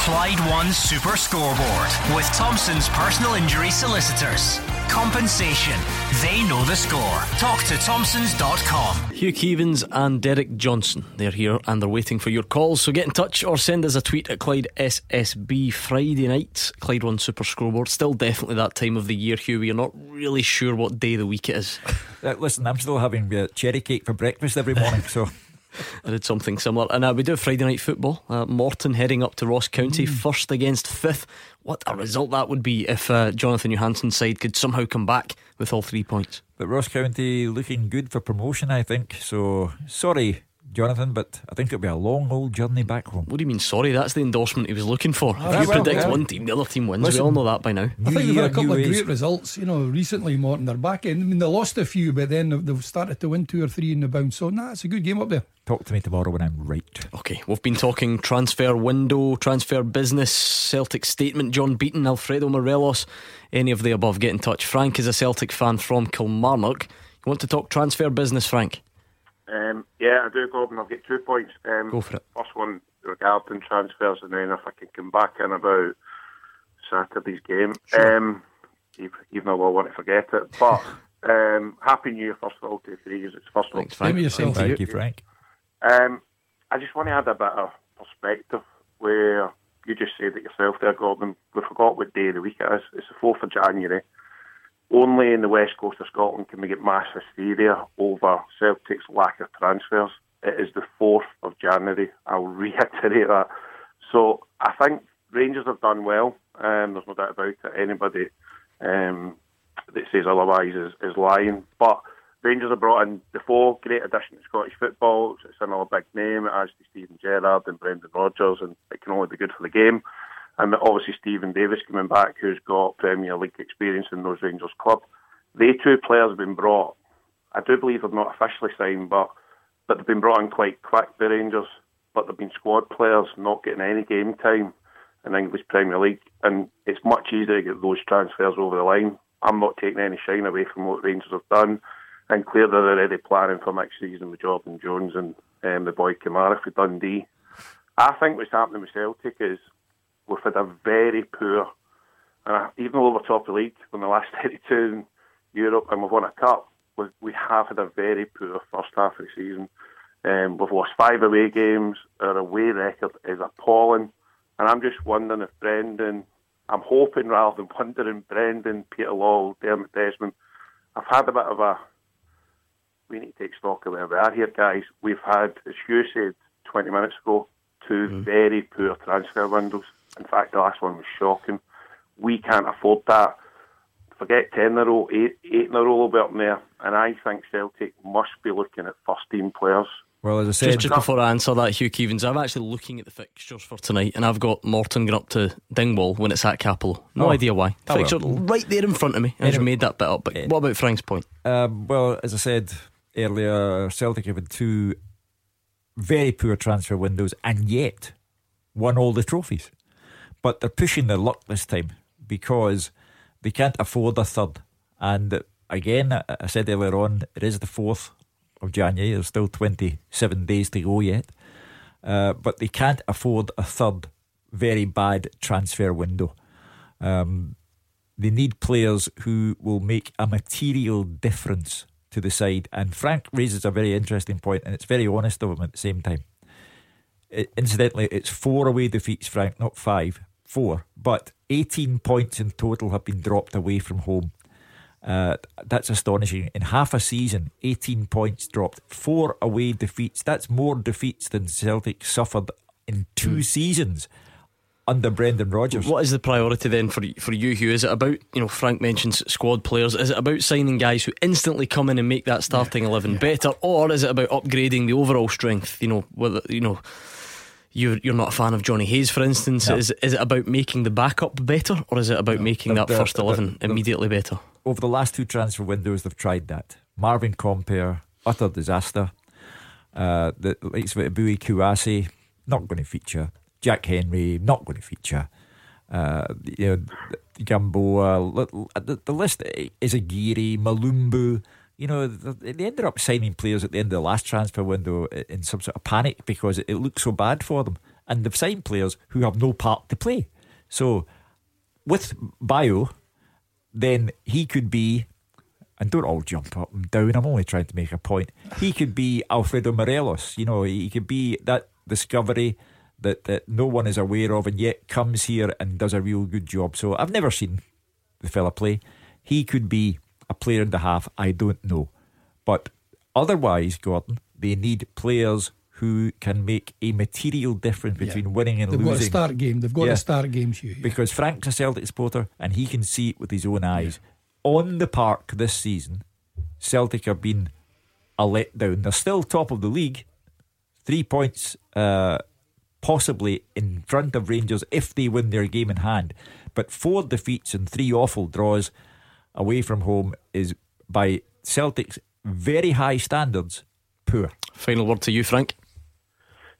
Clyde One Super Scoreboard with Thompson's personal injury solicitors. Compensation. They know the score. Talk to Thompsons.com. Hugh Keevins and Derek Johnstone. They're here and they're waiting for your calls. So get in touch or send us a tweet at Clyde SSB Friday night. Clyde One Super Scoreboard. Still definitely that time of the year, Hugh. We're not really sure what day of the week it is. Uh, listen, I'm still having uh, cherry cake for breakfast every morning, so I did something similar. And uh, we do have Friday night football. Uh, Morton heading up to Ross County, first against fifth. What a result that would be if uh, Jonatan Johansson's side could somehow come back with all three points. But Ross County looking good for promotion, I think. So sorry, Jonatan, but I think it'll be a long old journey back home. What do you mean, sorry? That's the endorsement he was looking for. Ah, if you well, predict yeah. one team, the other team wins. Listen, we all know that by now. I think they've had a couple of great results, you know, recently, Morton. They're back in. I mean, they lost a few, but then they've- they've started to win two or three in the bounce. So, nah, it's a good game up there. Talk to me tomorrow when I'm right. Okay, we've been talking transfer window, transfer business, Celtic statement, John Beaton, Alfredo Morelos, any of the above. Get in touch. Frank is a Celtic fan from Kilmarnock. You want to talk transfer business, Frank? Um, yeah, I do, Gordon. I'll get two points. Um, Go for it. First one regarding transfers, and then if I can come back in about Saturday's game, um, even even though I want to forget it. But Um, Happy New Year, first of all, to the three years. It's first of all. Thanks, Frank. Same yourself. Thank you, Frank. Um, I just want to add a bit of perspective where you just said it yourself there, Gordon. We forgot what day of the week it is. It's the 4th of January. Only in the west coast of Scotland can we get mass hysteria over Celtic's lack of transfers. It is the 4th of January. I'll reiterate that. So I think Rangers have done well. Um, there's no doubt about it. Anybody um, that says otherwise is, is lying. But Rangers have brought in Defoe, great addition to Scottish football. It's another big name. Adds to Steven Gerrard and Brendan Rodgers, and it can only be good for the game. And obviously Steven Davis coming back, who's got Premier League experience in those Rangers club. They two players have been brought. I do believe they're not officially signed, but but they've been brought in quite quick. The Rangers, but they've been squad players, not getting any game time in English Premier League, and it's much easier to get those transfers over the line. I'm not taking any shine away from what Rangers have done, and clear they're already planning for next season with Jordan Jones and um, the boy Kamara for Dundee. I think what's happening with Celtic is we've had a very poor, and uh, even though we're top of the league in the last 32 in Europe and we've won a cup, we, we have had a very poor first half of the season. Um, we've lost five away games. Our away record is appalling. And I'm just wondering if Brendan, I'm hoping rather than wondering, Brendan, Peter Lawwell, Dermot Desmond, I've had a bit of a, we need to take stock of where we are here, guys. We've had, as you said 20 minutes ago, 2 Mm-hmm. very poor transfer windows. In fact, the last one was shocking. We can't afford that. Forget 10 in a row, 8, eight in a row will be up there. And I think Celtic must be looking at first team players. Well, as I said, Just, just before I answer that, Hugh Keevins, I'm actually looking at the fixtures for tonight, and I've got Morton going up to Dingwall when it's at Cappielow. No Oh. idea why. Well. Fixture right there in front of me. I just made that bit up. But what about Frank's point? Um, well, as I said earlier, Celtic have had two very poor transfer windows and yet won all the trophies. But they're pushing their luck this time because they can't afford a third. And again, I- said earlier on, it is the 4th of January. There's still 27 days to go yet. Uh, but they can't afford a third very bad transfer window. Um, they need players who will make a material difference to the side. And Frank raises a very interesting point, and it's very honest of him at the same time. I- incidentally, it's four away defeats, Frank, not five, four. But 18 points in total have been dropped away from home. Uh, that's astonishing. In half a season, 18 points dropped, four away defeats. That's more defeats than Celtic suffered in two seasons under Brendan Rodgers. What is the priority then for for you, Hugh? Is it about you know Frank mentions squad players? Is it about signing guys who instantly come in and make that starting eleven better, or is it about upgrading the overall strength? You know, whether you know you're you're not a fan of Johnny Hayes, for instance. No. Is is it about making the backup better, or is it about making that first eleven immediately better? over the last two transfer windows, they've tried that. Marvin Compper, utter disaster. Uh, the likes of Eboue Kouassi, not going to feature. Jack Hendry, not going to feature. Uh, you know, Gamboa, the, the list is a Geary, Mulumbu. You know, they ended up signing players at the end of the last transfer window uh, in some sort of panic because it, it looked so bad for them. And they've signed players who have no part to play. So, with Bayo, then he could be, and don't all jump up and down. I'm only trying to make a point. He could be Alfredo Morelos. You know, he could be that discovery that, that no one is aware of, and yet comes here and does a real good job. So I've never seen the fella play. He could be a player and a half. I don't know, but otherwise, Gordon, they need players who can make a material difference between winning and losing. They've got to losing. start game. They've got Yeah. to start games, Hugh. yeah. Because Frank's a Celtic supporter and he can see it with his own eyes. On the park this season, Celtic have been a letdown. They're still top of the league, three points uh, possibly in front of Rangers if they win their game in hand. But four defeats and three awful draws away from home is, by Celtic's very high standards, poor. Final word to you, Frank.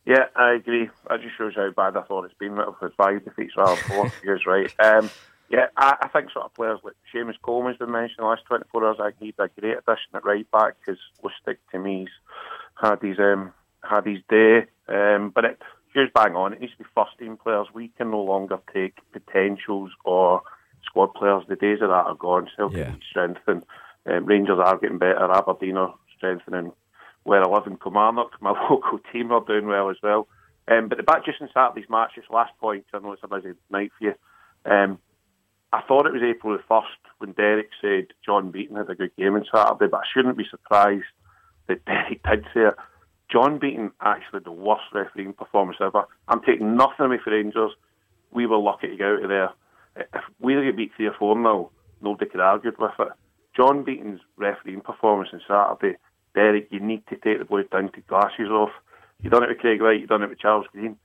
Yeah, I agree. That just shows how bad I thought it's been with with five defeats rather than four. You're right. Um, yeah, I, I think sort of players like Seamus Coleman's been mentioned in the last 24 hours. I think he's a great addition at right back because Lustig to me's had his um, had his day. Um, but it, here's bang on. It needs to be first team players. We can no longer take potentials or squad players. The days of that are gone. Celtic Yeah. need strength and Um, Rangers are getting better. Aberdeen are strengthening. Where I live in Kilmarnock, my local team are doing well as well. Um, but the back just in Saturday's match, this last point, I know it's a busy night for you. Um, I thought it was April the 1st when Derek said John Beaton had a good game on Saturday, but I shouldn't be surprised that Derek did say it. John Beaton actually the worst refereeing performance ever. I'm taking nothing away for Rangers. We were lucky to get out of there. If we get beat 3 or 4 now, nobody could argue with it. John Beaton's refereeing performance on Saturday, Derek, you need to take the boys down to glasses off. You've done it with Craig Whyte, you've done it with Charles Green.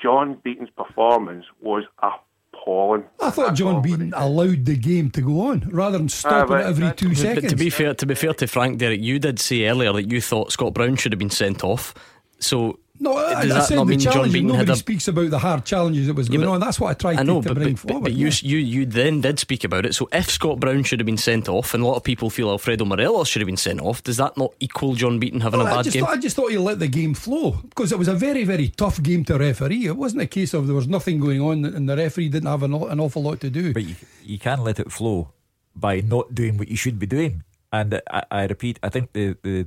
John Beaton's performance was appalling. I thought John Beaton allowed the game to go on rather than stopping Ah, it every two But seconds. to be fair, to be fair to Frank, Derek, you did say earlier that you thought Scott Brown should have been sent off. So no, I, does I that said not mean John challenge. Beaton Nobody had a speaks about the hard challenges that was Yeah, going but- on. That's what I tried I know, to, to but, bring but, forward. but you, yeah. you you then did speak about it. So if Scott Brown should have been sent off, and a lot of people feel Alfredo Morelos should have been sent off, does that not equal John Beaton having Well, a I bad just, game? thought, I just thought you let the game flow because it was a very, very tough game to referee. It wasn't a case of there was nothing going on and the referee didn't have an, an awful lot to do. But you, you can let it flow by not doing what you should be doing. And I, I repeat, I think the the,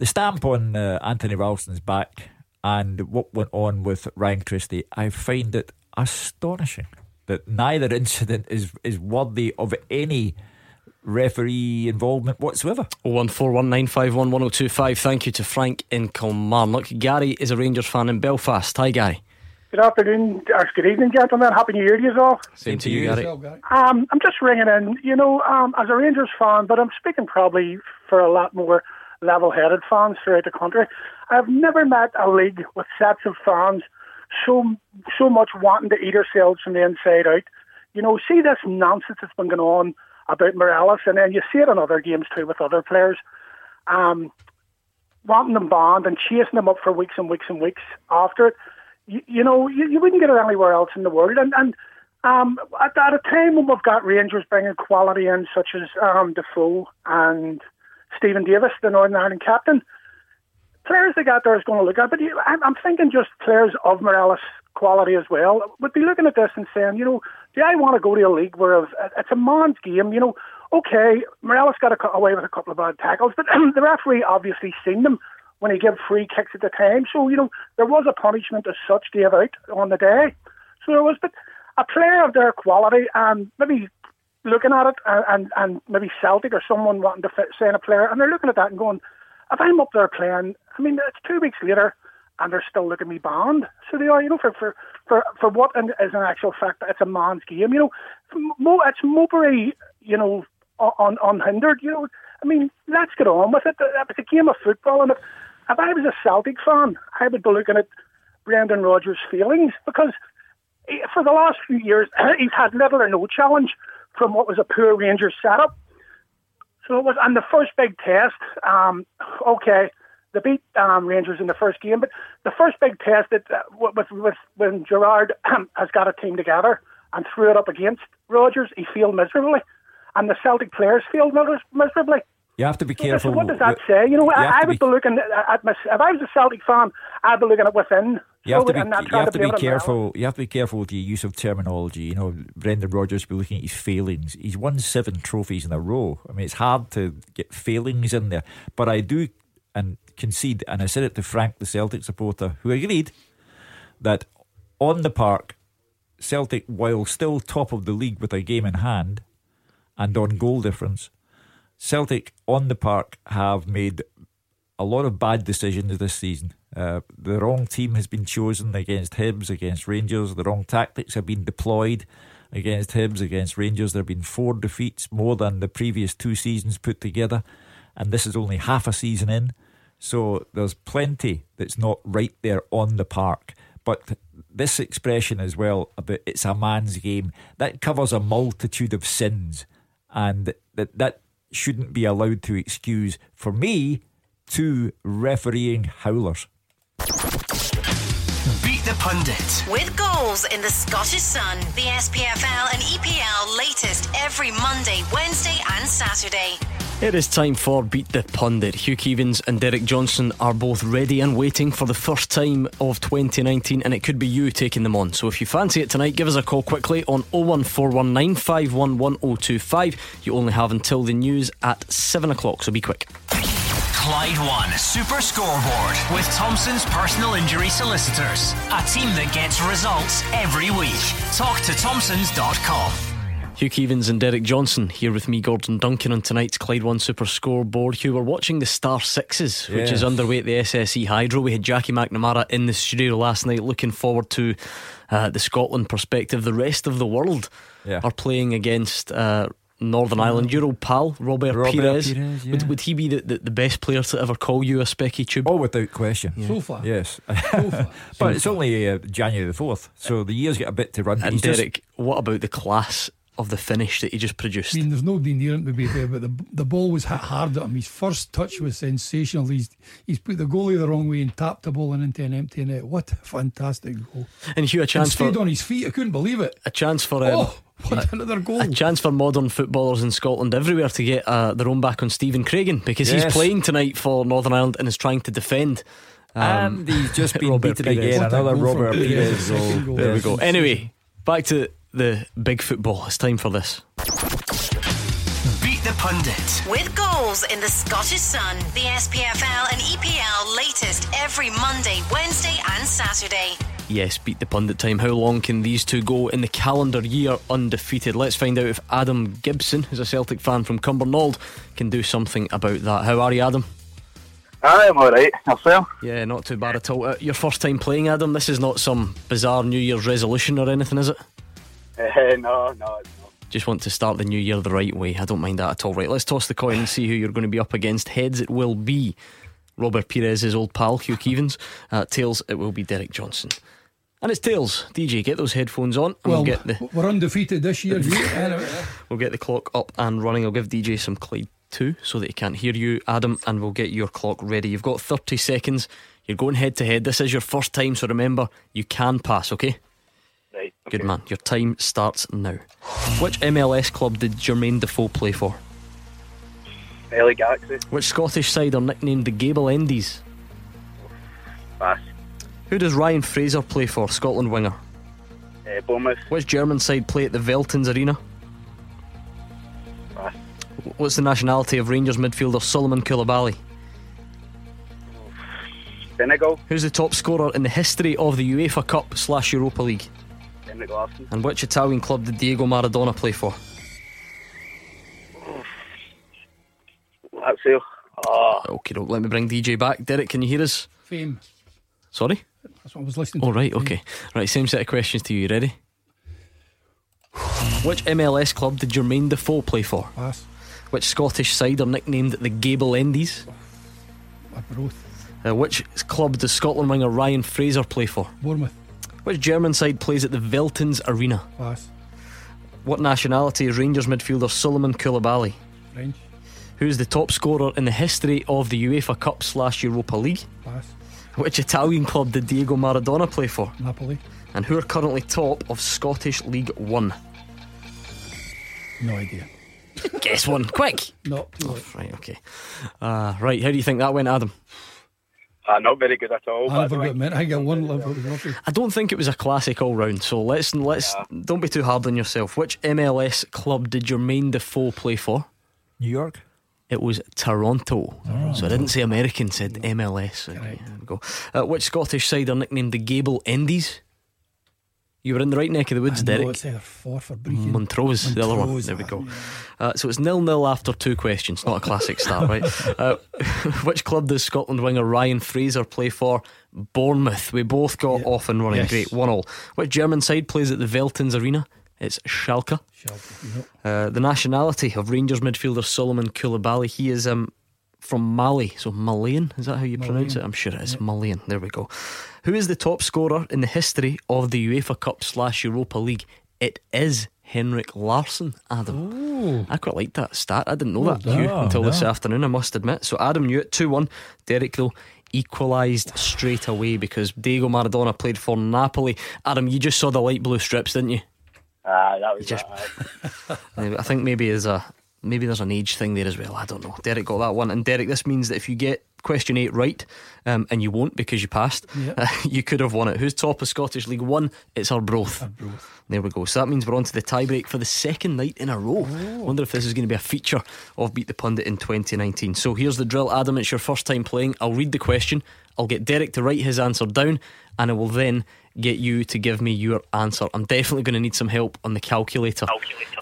the stamp on uh, Anthony Ralston's back and what went on with Ryan Christie, I find it astonishing that neither incident is is worthy of any referee involvement whatsoever. 01419511025. Thank you to Frank in Kilmarnock. Gary is a Rangers fan in Belfast. Hi, Gary. Good afternoon, or good evening, gentlemen. Happy New Year to you all. Same to you, Gary. Um, I'm just ringing in, you know, um, as a Rangers fan, but I'm speaking probably for a lot more level-headed fans throughout the country. I've never met a league with sets of fans so so much wanting to eat ourselves from the inside out. You know, see this nonsense that's been going on about Morelos, and then you see it in other games too with other players. Um, wanting them banned and chasing them up for weeks and weeks and weeks after it. You, you know, you, you wouldn't get it anywhere else in the world. And, and um, at, at a time when we've got Rangers bringing quality in, such as um, Defoe and Steven Davis, the Northern Ireland captain, players they got there is going to look at. But you, I'm, I'm thinking just players of Morelos quality as well would be looking at this and saying, you know, do I want to go to a league where it's a man's game? You know, okay, Morelos got away with a couple of bad tackles, but the referee obviously seen them when he gave free kicks at the time. So, you know, there was a punishment as such gave out on the day. So there was, but a player of their quality and maybe looking at it and, and, and maybe Celtic or someone wanting to fit, sign a player and they're looking at that and going, if I'm up there playing, I mean, it's two weeks later and they're still looking me banned. So they are, you know, for for for, for what in, is an actual fact, that it's a man's game. You know, Mo, it's Mowbray, you know, un, unhindered. You know, I mean, let's get on with it. It's a game of football, and if, if I was a Celtic fan, I would be looking at Brendan Rodgers' feelings because for the last few years he's had little or no challenge from what was a poor Rangers setup. So it was, and the first big test, um, okay, they beat um, Rangers in the first game, but the first big test that uh, with, with when Gerrard has got a team together and threw it up against Rodgers, he failed miserably, and the Celtic players failed miserably. You have to be So careful. what does that say? You know, You I, would be- be looking uh, at my, if I was a Celtic fan, I'd be looking at within. You have to be, you have to be blame it on Morelos. careful. You have to be careful with your use of terminology. You know, Brendan Rodgers be looking at his failings. He's won seven trophies in a row. I mean, it's hard to get failings in there. But I do and concede, and I said it to Frank, the Celtic supporter, who agreed that on the park, Celtic, while still top of the league with a game in hand, and on goal difference, Celtic on the park have made a lot of bad decisions this season. Uh, the wrong team has been chosen against Hibs, against Rangers. The wrong tactics have been deployed against Hibs, against Rangers. There have been four defeats, more than the previous two seasons put together. And this is only half a season in. So there's plenty that's not right there on the park. But this expression as well about it's a man's game, that covers a multitude of sins. And that, that shouldn't be allowed to excuse, for me, two refereeing howlers. Beat the pundit. With goals in the Scottish Sun, the SPFL and EPL latest every Monday, Wednesday, and Saturday. It is time for Beat the Pundit. Hugh Keevins and Derek Johnstone are both ready and waiting for the first time of 2019, and it could be you taking them on. So if you fancy it tonight, give us a call quickly on 01419511025. You only have until the news at 7 o'clock, so be quick. Clyde One Super Scoreboard with Thompson's personal injury solicitors. A team that gets results every week. Talk to Thompson's.com. Hugh Keevins and Derek Johnstone here with me, Gordon Duncan, on tonight's Clyde One Super Scoreboard. Hugh, we're watching the Star Sixes, which Yes. is underway at the SSE Hydro. We had Jackie McNamara in the studio last night, looking forward to uh, the Scotland perspective. The rest of the world Yeah. are playing against. Uh, Northern Ireland, your old pal Robert, Robert Pires. Pires, yeah. would, would he be the, the, the best player to ever call you a specky tube? Oh, without question. So far. Yes. So far. but it's only uh, January the 4th, so the year's got a bit to run. and He's just- Derek, what about the class of the finish that he just produced? I mean, there's nobody near him to be fair, but the the ball was hit hard at him. His first touch was sensational. He's he's put the goalie the wrong way and tapped the ball and into an empty net. What a fantastic goal! and Hugh, a And chance for on his feet. I couldn't believe it. a chance for um, Oh, what another goal! a chance for modern footballers in Scotland everywhere to get uh, their own back on Stephen Craigan because Yes. he's playing tonight for Northern Ireland and is trying to defend. Um, and he's just been Robert beaten Pires. again. What Another Robert Pires, Pires the second goal. goal. there we go. Anyway, back to the big football. It's time for this. Beat the Pundit. With goals in the Scottish Sun, the SPFL and EPL latest every Monday, Wednesday, and Saturday. Yes, beat the pundit time. How long can these two go in the calendar year undefeated? Let's find out if Adam Gibson, who's a Celtic fan from Cumbernauld, can do something about that. How are you, Adam? I'm alright. Yourself? Yeah, not too bad at all. Uh, your first time playing, Adam. This is not some bizarre New Year's resolution or anything, is it? Uh, no, no, it's. Just want to start the new year the right way. I don't mind that at all. Right, let's toss the coin and see who you're going to be up against. Heads, it will be Robert Pires's old pal, Hugh Keevins. Uh, tails, it will be Derek Johnstone. And it's tails. DJ, get those headphones on and well, we'll get the we're undefeated this year. we'll get the clock up and running. I'll give DJ some Clyde too, so that he can't hear you, Adam, and we'll get your clock ready. You've got 30 seconds. You're going head to head. This is your first time, so remember you can pass. Okay. Right. Good man. Your time starts now. Which MLS club did Jermaine Defoe play for? LA Galaxy. Which Scottish side are nicknamed the Gable Endies? Pass. Who does Ryan Fraser play for? Scotland winger. Uh, Bournemouth. Which German side play at the Veltins Arena? Pass. What's the nationality of Rangers midfielder Solomon Coulibaly? Senegal. Who's the top scorer in the history of the UEFA Cup slash Europa League? Henrik And which Italian club did Diego Maradona play for? Lazio. Oh, Okay, don't let me bring DJ back. Derek, can you hear us? Fame. Sorry? That's what I was listening. Oh, to. right, okay. Right, same set of questions to you. You ready? Which MLS club did Jermaine Defoe play for? Pass. Which Scottish side are nicknamed the Gable Endies? A both. Uh, which club does Scotland winger Ryan Fraser play for? Bournemouth. Which German side plays at the Veltins Arena? Pass. What nationality is Rangers midfielder Solomon Coulibaly? French. Who's the top scorer in the history of the UEFA Cup slash Europa League? Pass. Which Italian club did Diego Maradona play for? Napoli. And who are currently top of Scottish League One? No idea. Guess one, quick! Too late. Right, okay. Uh, right, how do you think that went, Adam? Uh, not very good at all. I but never I got think- meant. I got one level. I don't think it was a classic all round, so let's let's don't be too hard on yourself. Which MLS club did Jermaine Defoe play for? New York. It was Toronto. So I didn't say American, said MLS. So there we go. Uh, which Scottish side are nicknamed the Gable Endies? You were in the right neck of the woods, I know Derek. it's either Forfar Brechin. Montrose, the other one. There we go. Uh, so it's nil nil after two questions. Not a classic start, right? Uh, which club does Scotland winger Ryan Fraser play for? Bournemouth. We both got off and running. Yes. Great, one all. Which German side plays at the Veltins Arena? It's Schalke. Schalke, yep. Uh, the nationality of Rangers midfielder Solomon Coulibaly. He is um, from Mali, so Malian. Is that how you pronounce it? I'm sure it is Malian. There we go. Who is the top scorer in the history of the UEFA Cup slash Europa League? It is Henrik Larsson. Adam, Ooh. I quite like that stat. I didn't know that done. Hugh, Oh, until this afternoon. I must admit. So Adam knew it. Two one. Derek though. Equalised straight away because Diego Maradona played for Napoli. Adam, you just saw the light blue strips, didn't you? Ah, that was Just- that, aye. Uh, I think maybe as a maybe there's an age thing there as well. I don't know. Derek got that one, and Derek, this means that if you get question eight right, um, and you won't because you passed, Yeah. uh, you could have won it. Who's top of Scottish League One? It's Arbroath. There we go. So that means we're on to the tiebreak for the second night in a row. Wonder if this is going to be a feature of Beat the Pundit in 2019. So here's the drill, Adam. It's your first time playing. I'll read the question. I'll get Derek to write his answer down, and I will then get you to give me your answer. I'm definitely going to need some help on the calculator,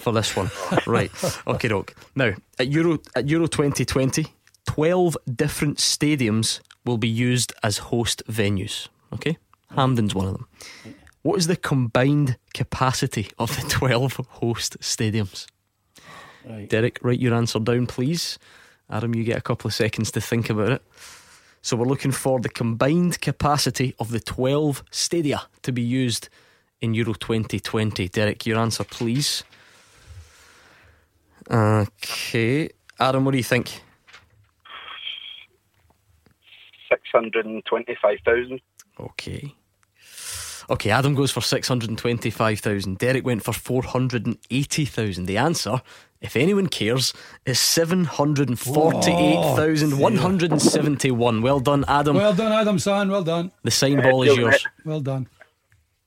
for this one. right. Okay, doke. Now at Euro at Euro 2020, 12 different stadiums will be used as host venues. Okay, Hampden's one of them. What is the combined capacity of the 12 host stadiums? Right. Derek, write your answer down, please. Adam, you get a couple of seconds to think about it. So we're looking for the combined capacity of the 12 stadia to be used in Euro 2020. Derek, your answer, please. Okay. Adam, what do you think? 625,000. Okay. Okay, Adam goes for 625,000. Derek went for 480,000. The answer, if anyone cares, is 748,171. Well done, Adam. Well done, Adam San. Well done. the sign ball is yours. Well done.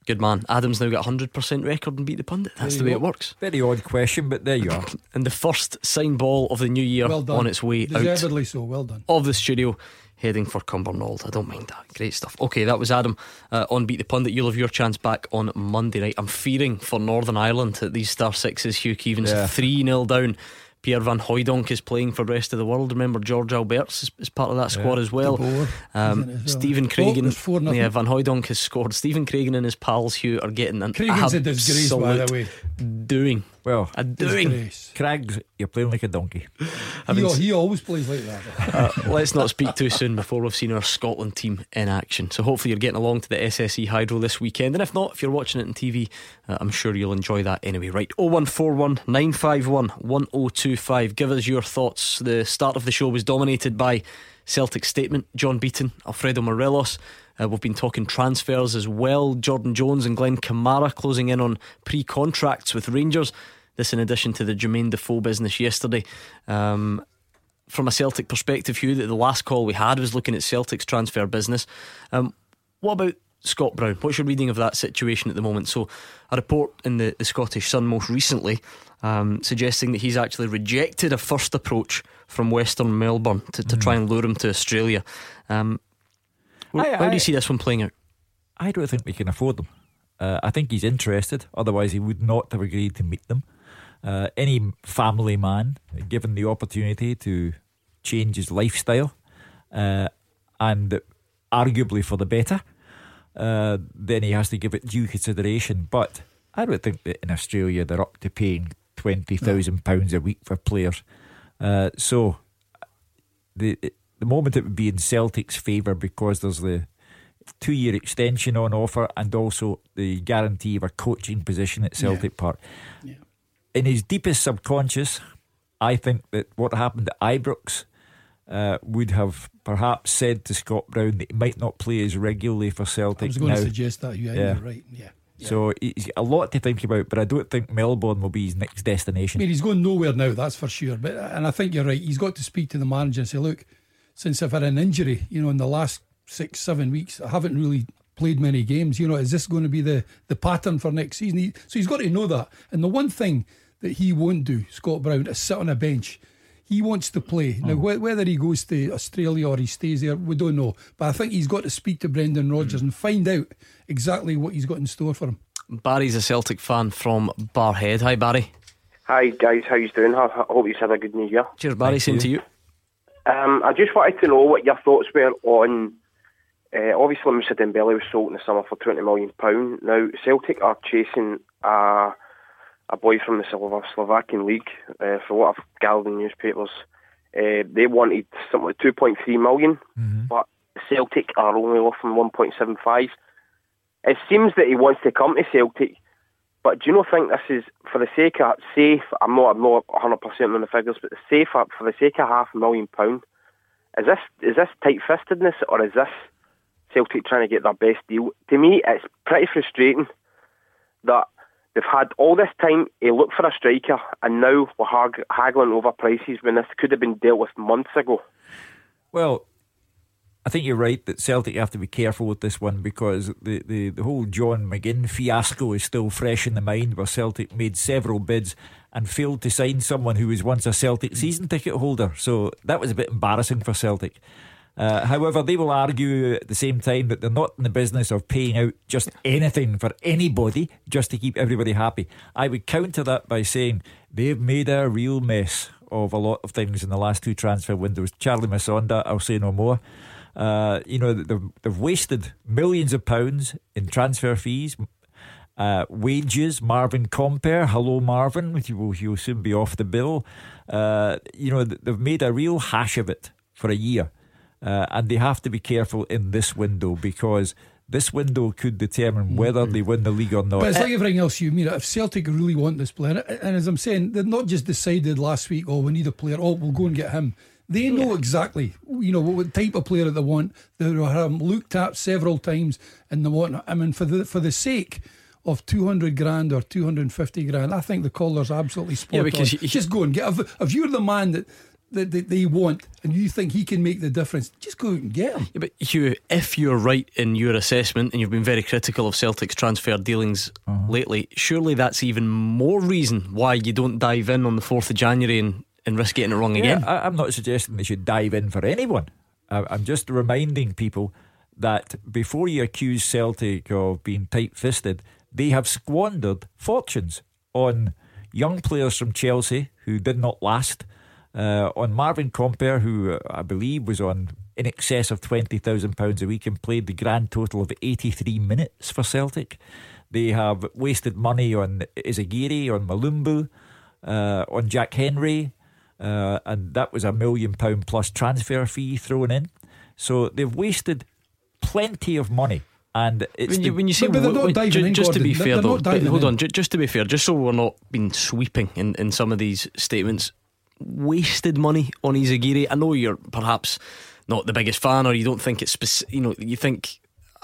Good man. Adam's now got a 100% record and beat the pundit. That's the way go. it works. Very odd question, but there you are. And the first sign ball of the new year Well done. on its way out Deservedly so. Well done. of the studio heading for Cumbernauld. I don't mind that. Great stuff. Okay, that was Adam uh, on Beat the Pundit. You'll have your chance back on Monday night. I'm fearing for Northern Ireland at these Star Sixes. Hugh Keevins Yeah. 3 0 down. Pierre Van Hooydonk is playing for the rest of the world. Remember, Jörg Albertz is, is part of that squad as well. Um, as well? Stephen Oh, there's yeah, Van Hooydonk has scored. Stephen Craigan and his pals Hugh are getting an Craigan's a disgrace, by the absolute way. doing. Well, A doing. Disgrace. Craigs, you're playing like a donkey. i He, he always plays like that. Uh, let's not speak too soon before we've seen our Scotland team in action. So hopefully you're getting along to the SSE Hydro this weekend. And if not, if you're watching it on TV, uh, I'm sure you'll enjoy that anyway. Right, 0141 951 1025. Give us your thoughts. The start of the show was dominated by Celtic statement, John Beaton, Alfredo Morelos. Uh, we've been talking transfers as well. Jordan Jones and Glenn Kamara closing in on pre contracts with Rangers. This in addition to the Jermaine Defoe business yesterday. Um, from a Celtic perspective, Hugh, that the last call we had was looking at Celtic's transfer business. Um, what about Scott Brown? What's your reading of that situation at the moment? So, a report in the, the Scottish Sun most recently um, suggesting that he's actually rejected a first approach from Western Melbourne to, to try and lure him to Australia. Um, wh- I- how do you see this one playing out? I don't think we can afford them. Uh, I think he's interested, otherwise, he would not have agreed to meet them. Uh, any family man, given the opportunity to change his lifestyle, uh, and arguably for the better, uh, then he has to give it due consideration. But I don't think that in Australia they're up to paying £20,000 a week for players. Uh, so the the moment it would be in Celtic's favour because there's the two year extension on offer and also the guarantee of a coaching position at Celtic Park. In his deepest subconscious, I think that what happened at Ibrox uh, would have perhaps said to Scott Brown that he might not play as regularly for Celtic. I was going now. to suggest that. Yeah, Yeah. you're right. Yeah. So he's a lot to think about, but I don't think Melbourne will be his next destination. I mean, he's going nowhere now, that's for sure. But and I think you're right. He's got to speak to the manager and say, look, since I've had an injury, you know, in the last six, seven weeks, I haven't really played many games. You know, is this going to be the the pattern for next season? He, so he's got to know that. And the one thing that he won't do, Scott Brown, is sit on a bench. He wants to play. Now, hmm. wh- whether he goes to Australia or he stays there, we don't know. But I think he's got to speak to Brendan Rodgers hmm. and find out exactly what he's got in store for him. Barry's a Celtic fan from Barrhead. Hi, Barry. Hi guys, how you doing? I I hope you've had a good New Year. Cheers, Barry. Same to you. Um, I just wanted to know what your thoughts were on. Uh, obviously, Moussa Dembele was sold in the summer for twenty million pound. Now Celtic are chasing a a boy from the Slova- Slovakian league. Uh, for what I've gathered in newspapers, uh, they wanted something like two point three million, but Celtic are only offering one point seven five. It seems that he wants to come to Celtic. But do you not think this is for the sake of safe? I'm not, I'm not 100 percent on the figures, but safe for the sake of half a million pound. Is this is this tight fistedness or is this Celtic trying to get their best deal? To me, it's pretty frustrating that They've had all this time to look for a striker, and now we're haggling over prices when this could have been dealt with months ago. Well, I think you're right that Celtic have to be careful with this one because the, the, the whole John McGinn fiasco is still fresh in the mind where Celtic made several bids and failed to sign someone who was once a Celtic season ticket holder. So that was a bit embarrassing for Celtic. Uh, however, they will argue at the same time that they're not in the business of paying out just anything for anybody just to keep everybody happy. I would counter that by saying they've made a real mess of a lot of things in the last two transfer windows. Charly Musonda, I'll say no more. Uh, you know, they've, they've wasted millions of pounds in transfer fees, uh, wages. Marvin Compper, hello Marvin, he will, he will soon be off the bill. Uh, you know, they've made a real hash of it for a year. Uh, and they have to be careful in this window because this window could determine whether they win the league or not. But it's like everything else you mean. If Celtic really want this player, and as I'm saying, they're not just decided last week, oh, we need a player, oh, we'll go and get him. They know exactly, you know, what type of player that they want. They have um, looked at several times and they want. I mean, for the for the sake of 200 grand or 250 grand, I think the caller's absolutely spot Yeah, because on. you- just go and get. If, if you're the man that, that, that they want and you think he can make the difference, just go out and get him. Yeah, but Hugh, if you're right in your assessment and you've been very critical of Celtic's transfer dealings uh-huh. lately, surely that's even more reason why you don't dive in on the 4th of January and, and risk getting it wrong Yeah, again. I, I'm not suggesting they should dive in for anyone. I, I'm just reminding people that before you accuse Celtic of being tight fisted, they have squandered fortunes on young players from Chelsea who did not last, uh, on Marvin Compper, who uh, I believe was on in excess of £20,000 a week and played the grand total of 83 minutes for Celtic. They have wasted money on Izaguirre, on Mulumbu, uh, on Jack Hendry, uh, and that was a million pound plus transfer fee thrown in. So they've wasted plenty of money. And it's When you, when you say But- but they're not when- diving ju- in, just to be fair They're though, not but hold in. on, ju- just to be fair, just so we're not being sweeping in, in some of these statements, wasted money on Izaguirre. I know you're perhaps not the biggest fan, or you don't think it's speci- you know you think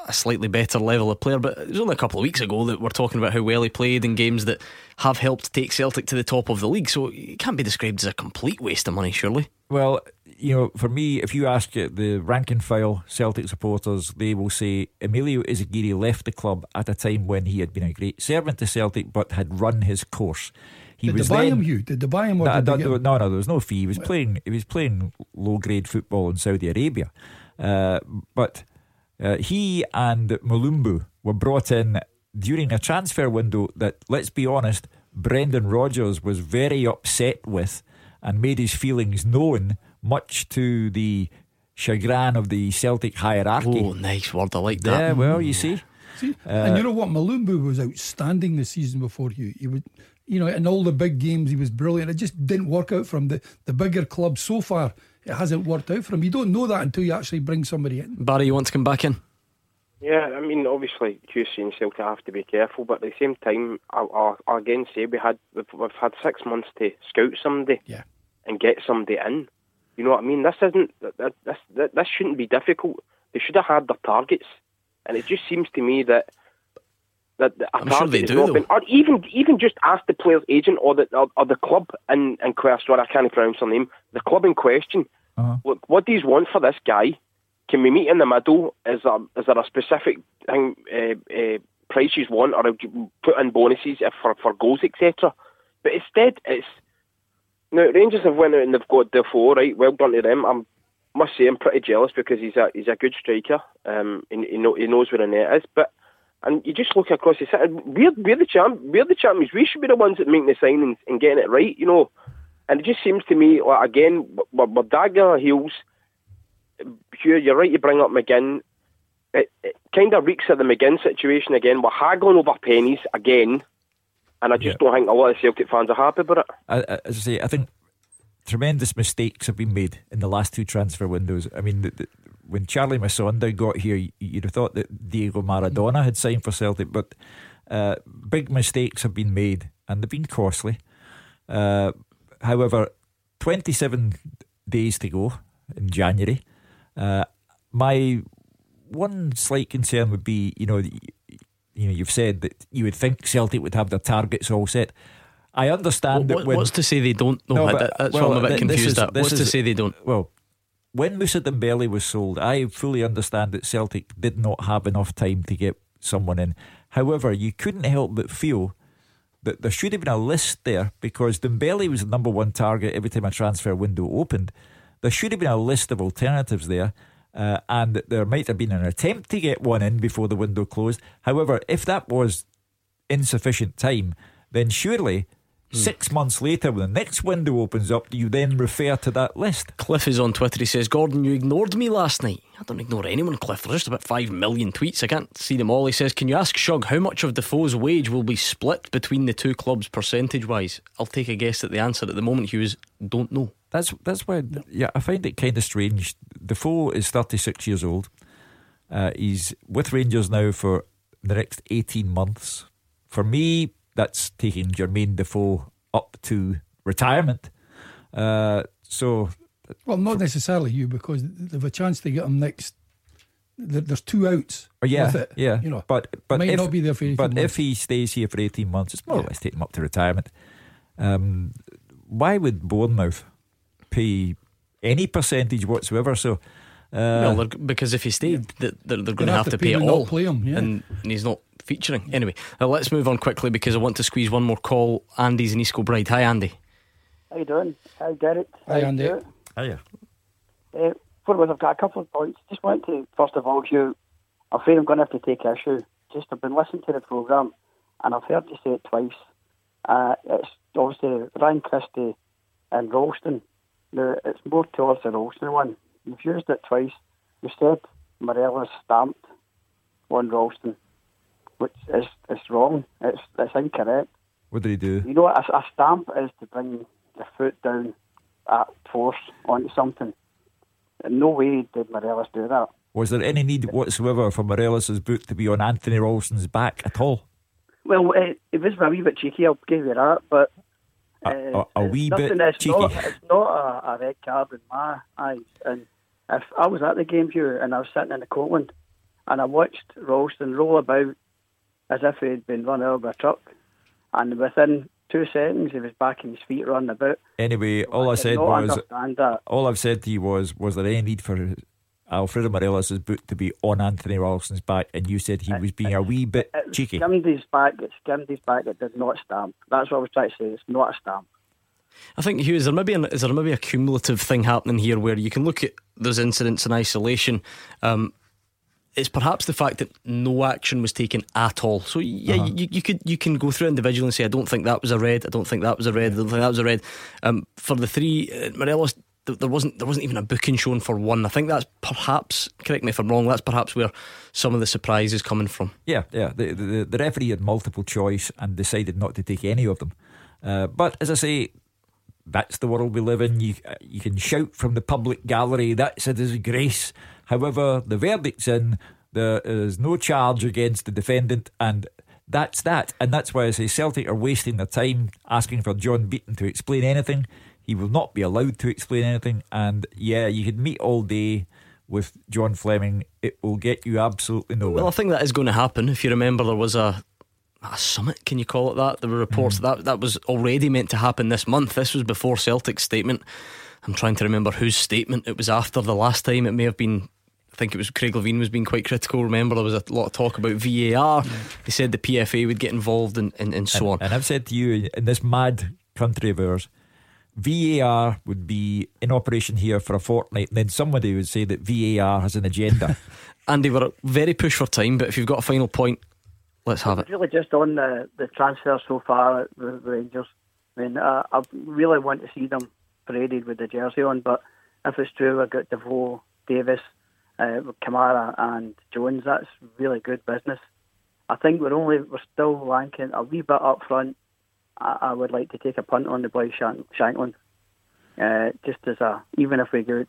a slightly better level of player, but it was only a couple of weeks ago that we're talking about how well he played in games that have helped take Celtic to the top of the league. So it can't be described as a complete waste of money, surely. Well, you know, for me, if you ask uh, the rank and file Celtic supporters, they will say Emilio Izaguirre left the club at a time when he had been a great servant to Celtic but had run his course. He Did was they buy then, him, Hugh? Did they buy him or No, did they no, get him? no, no, there was no fee. He was playing. He was playing low grade football in Saudi Arabia, uh, but uh, he and Mulumbu were brought in during a transfer window that, let's be honest, Brendan Rodgers was very upset with and made his feelings known, much to the chagrin of the Celtic hierarchy. Oh, nice word, I like that. Yeah, well, you see. See, Uh, and you know what? Mulumbu was outstanding the season before you. He would, you know, in all the big games, he was brilliant. It just didn't work out for him. The, the bigger clubs so far, it hasn't worked out for him. You don't know that until you actually bring somebody in. Barry, you want to come back in? Yeah, I mean, obviously, Hugh's saying Celtic have to be careful, but at the same time, I'll, I'll, I'll again say we had we've, we've had six months to scout somebody Yeah. and get somebody in. You know what I mean? This isn't that, this this shouldn't be difficult. They should have had their targets, and it just seems to me that that, that a I'm sure they do, not though. been, or even even just ask the player's agent or the or, or the club in in question. Sorry, I can't pronounce their name. The club in question. Uh-huh. Look, what do you want for this guy? Can we meet in the middle? Is there, is there a specific thing, uh, uh, price you want, or do you put in bonuses if for, for goals, etc.? But instead, it's now Rangers have went out and they've got Defoe, right? Well done to them. I'm must say I'm pretty jealous because he's a he's a good striker. Um, and he, know, he knows where the net is. But and you just look across the city. We're we're the champ. We're the champions. We should be the ones that make the signings and getting it right. You know. And it just seems to me, like, again, we're, we're dagging our heels. Hugh, you're right to bring up McGinn. It, it kind of reeks of the McGinn situation again. We're haggling over pennies again. And I just Yeah. don't think a lot of Celtic fans are happy about it. I, I- as I say, I think tremendous mistakes have been made in the last two transfer windows. I mean, the, the, when Charly Musonda got here, you- you'd have thought that Diego Maradona had signed for Celtic, but uh, big mistakes have been made and they've been costly. Uh, however, 27 days to go in January. Uh, my one slight concern would be, you know, you know you've said that you would think Celtic would have their targets all set. I understand What- that when what's to say they don't? No, I- but- that's what I'm a bit th- confused is- at. What's to say they don't? Well, when Moussa Dembele was sold, I fully understand that Celtic did not have enough time to get someone in. However, you couldn't help but feel that there should have been a list there because Dembele was the number one target every time a transfer window opened. There should have been a list of alternatives there. Uh, and there might have been an attempt to get one in before the window closed. However, if that was insufficient time, then surely six months later, when the next window opens up, you then refer to that list. Cliff is on Twitter. He says, Gordon, you ignored me last night. I don't ignore anyone, Cliff. There's just about 5 million tweets. I can't see them all. He says, Can you ask Shug how much of Defoe's wage will be split between the two clubs percentage wise? I'll take a guess at the answer at the moment, Hughes. Don't know. That's that's why yeah I find it kind of strange. Defoe is thirty six years old. Uh, he's with Rangers now for the next eighteen months. For me, that's taking Jermaine Defoe up to retirement. Uh, so Well, not necessarily you, because they've a chance to get him next. There's two outs Oh, yeah, with it. yeah. You know, but but might if, not be there for 18 But months. if he stays here for eighteen months, it's more or less taking him up to retirement. Um, why would Bournemouth pay any percentage whatsoever? So, uh, well, because if he stayed, th- they're, they're going to have have to to pay pay it him and all. play him, yeah. and, and he's not featuring. Anyway, uh, let's move on quickly because I want to squeeze one more call. Andy's in East Kilbride. Hi, Andy. How you doing? Hi, Derek. Hi, Andy. How Andy. you doing? Hiya. Uh, for I've got a couple of points. Just want to, first of all, Hugh, I'm afraid I'm going to have to take issue. Just I've been listening to the programme and I've heard you say it twice. Uh, it's obviously Ryan Christie and Ralston. Now, it's more towards the Ralston one. You've used it twice. You said Morelos stamped on Ralston, which is, is wrong. It's, it's incorrect. what did he do? You know what a, a stamp is to bring the foot down at force onto something. In no way did Morelos do that. Was there any need whatsoever for Morelos' boot to be on Anthony Ralston's back at all? Well, uh, it was a wee bit cheeky, I'll give you that, but uh, A, a, a wee nothing, bit it's cheeky. Not, it's not a, a red card in my eyes. And if I was at the game view and I was sitting in the Copland and I watched Ralston roll about as if he'd been run over by a truck, and within two seconds he was back on his feet running about. Anyway, all I did said was, all I've said to you was, was there any need for Alfredo Morelos' boot to be on Anthony Ralston's back? And you said he was being a wee bit It cheeky. skimmed his back. It skimmed his back. It did not stamp. That's what I was trying to say. It's not a stamp. I think Hugh, is there maybe an, is there maybe a cumulative thing happening here where you can look at those incidents in isolation? Um, it's perhaps the fact that no action was taken at all. So yeah, Uh-huh. you, you could you can go through individually and say, I don't think that was a red. I don't think that was a red. I don't think that was a red. Um, for the three, uh, Morelos, th- there wasn't there wasn't even a booking shown for one. I think that's perhaps correct me if I'm wrong. That's perhaps where some of the surprise is coming from. Yeah, yeah. The, the, the referee had multiple choice and decided not to take any of them. Uh, but as I say, that's the world we live in. You you can shout from the public gallery, that's a disgrace. However, the verdict's in, there is no charge against the defendant, and that's that. And that's why I say Celtic are wasting their time asking for John Beaton to explain anything. He will not be allowed to explain anything. And yeah, you could meet all day with John Fleming. It will get you absolutely nowhere. Well, I think that is going to happen. If you remember, there was a a summit. Can you call it that? There were reports hmm. that that was already meant to happen this month. This was before Celtic's statement. I'm trying to remember whose statement it was after the last time. It may have been. I think it was Craig Levein was being quite critical. Remember, there was a lot of talk about VAR. He said the PFA would get involved and, and, and so on. And I've said to you in this mad country of ours, VAR would be in operation here for a fortnight, and then somebody would say that VAR has an agenda. Andy, we're very push for time, but if you've got a final point, let's have it. Really, just on the, the transfer so far the Rangers. I mean, uh, I really want to see them paraded with the jersey on, but if it's true, I've got Defoe, Davis, uh, Kamara, and Jones. That's really good business. I think we're only we're still ranking a wee bit up front. I, I would like to take a punt on the boy Shank, Shankland, uh, just as a even if we go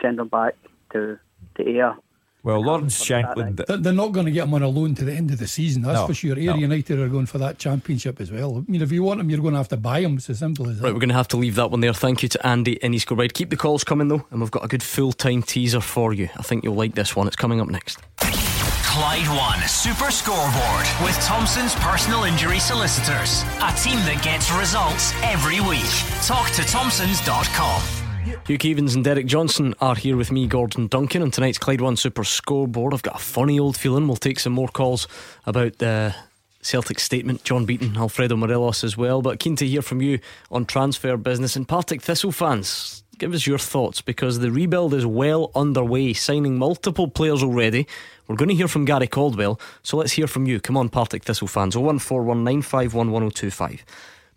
send them back to to Ayr. Well, Lawrence Shankland. They're they're not going to get him on a loan to the end of the season, that's No, for sure. Ayr no. United are going for that championship as well. I mean, if you want him, you're going to have to buy him. It's as simple as that. Right, we're going to have to leave that one there. Thank you to Andy in East Kilbride. Keep the calls coming though, and we've got a good full time teaser for you. I think you'll like this one. It's coming up next. Clyde One Super Scoreboard with Thompson's personal injury solicitors. A team that gets results every week. Talk to Thompsons.com. Hugh Keevins and Derek Johnstone are here with me, Gordon Duncan, on tonight's Clyde One Super Scoreboard. I've got a funny old feeling we'll take some more calls about the Celtic statement, John Beaton, Alfredo Morelos as well. But keen to hear from you on transfer business and Partick Thistle fans give us your thoughts because the rebuild is well underway, signing multiple players already. We're going to hear from Gary Caldwell, so let's hear from you. Come on, Partick Thistle fans. 01419511025.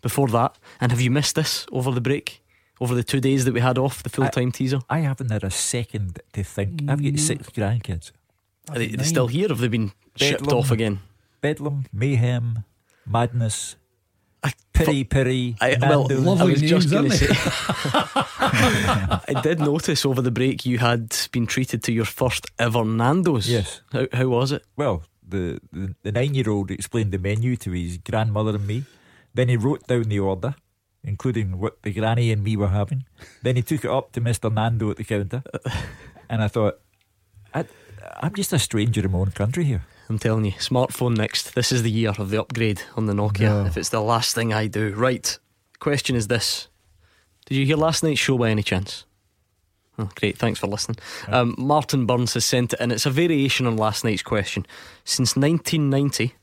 Before that, and have you missed this over the break? Over the two days that we had off the full time teaser? I haven't had a second to think. I've got six mm. grandkids. Are they, they still here? Have they been shipped off again? Bedlam, mayhem, madness, piri piri. I, well, Nando's. I was just going names, to say. I did notice over the break you had been treated to your first ever Nando's. Yes. How, how was it? Well, the, the, the nine year old explained the menu to his grandmother and me. Then he wrote down the order, including what the granny and me were having. Then he took it up to Mr. Nando at the counter. and I thought, I, I'm just a stranger in my own country here. I'm telling you, smartphone next. This is the year of the upgrade on the Nokia. No. If it's the last thing I do. Right. Question is this Did you hear last night's show by any chance? Oh, great, thanks for listening. Um, Martin Burns has sent it, and it's a variation on last night's question. Since 1990,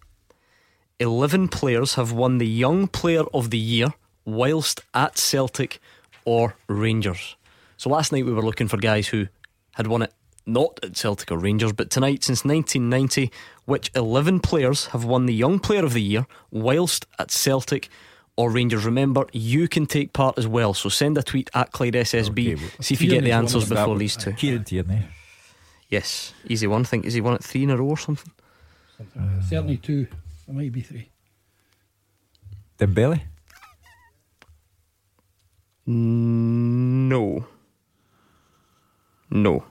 11 players have won the Young Player of the Year whilst at Celtic or Rangers. So last night we were looking for guys who had won it not at Celtic or Rangers, but tonight, since 1990, which 11 players have won the Young Player of the Year whilst at Celtic or Rangers? Remember, you can take part as well, so send a tweet at Clyde SSB. Okay, well, see if you get the answers before one. these two. Kieran Tierney. Yes, easy one. I think is he won it three in a row or something? Certainly two. It might be three. Dembele. No. No.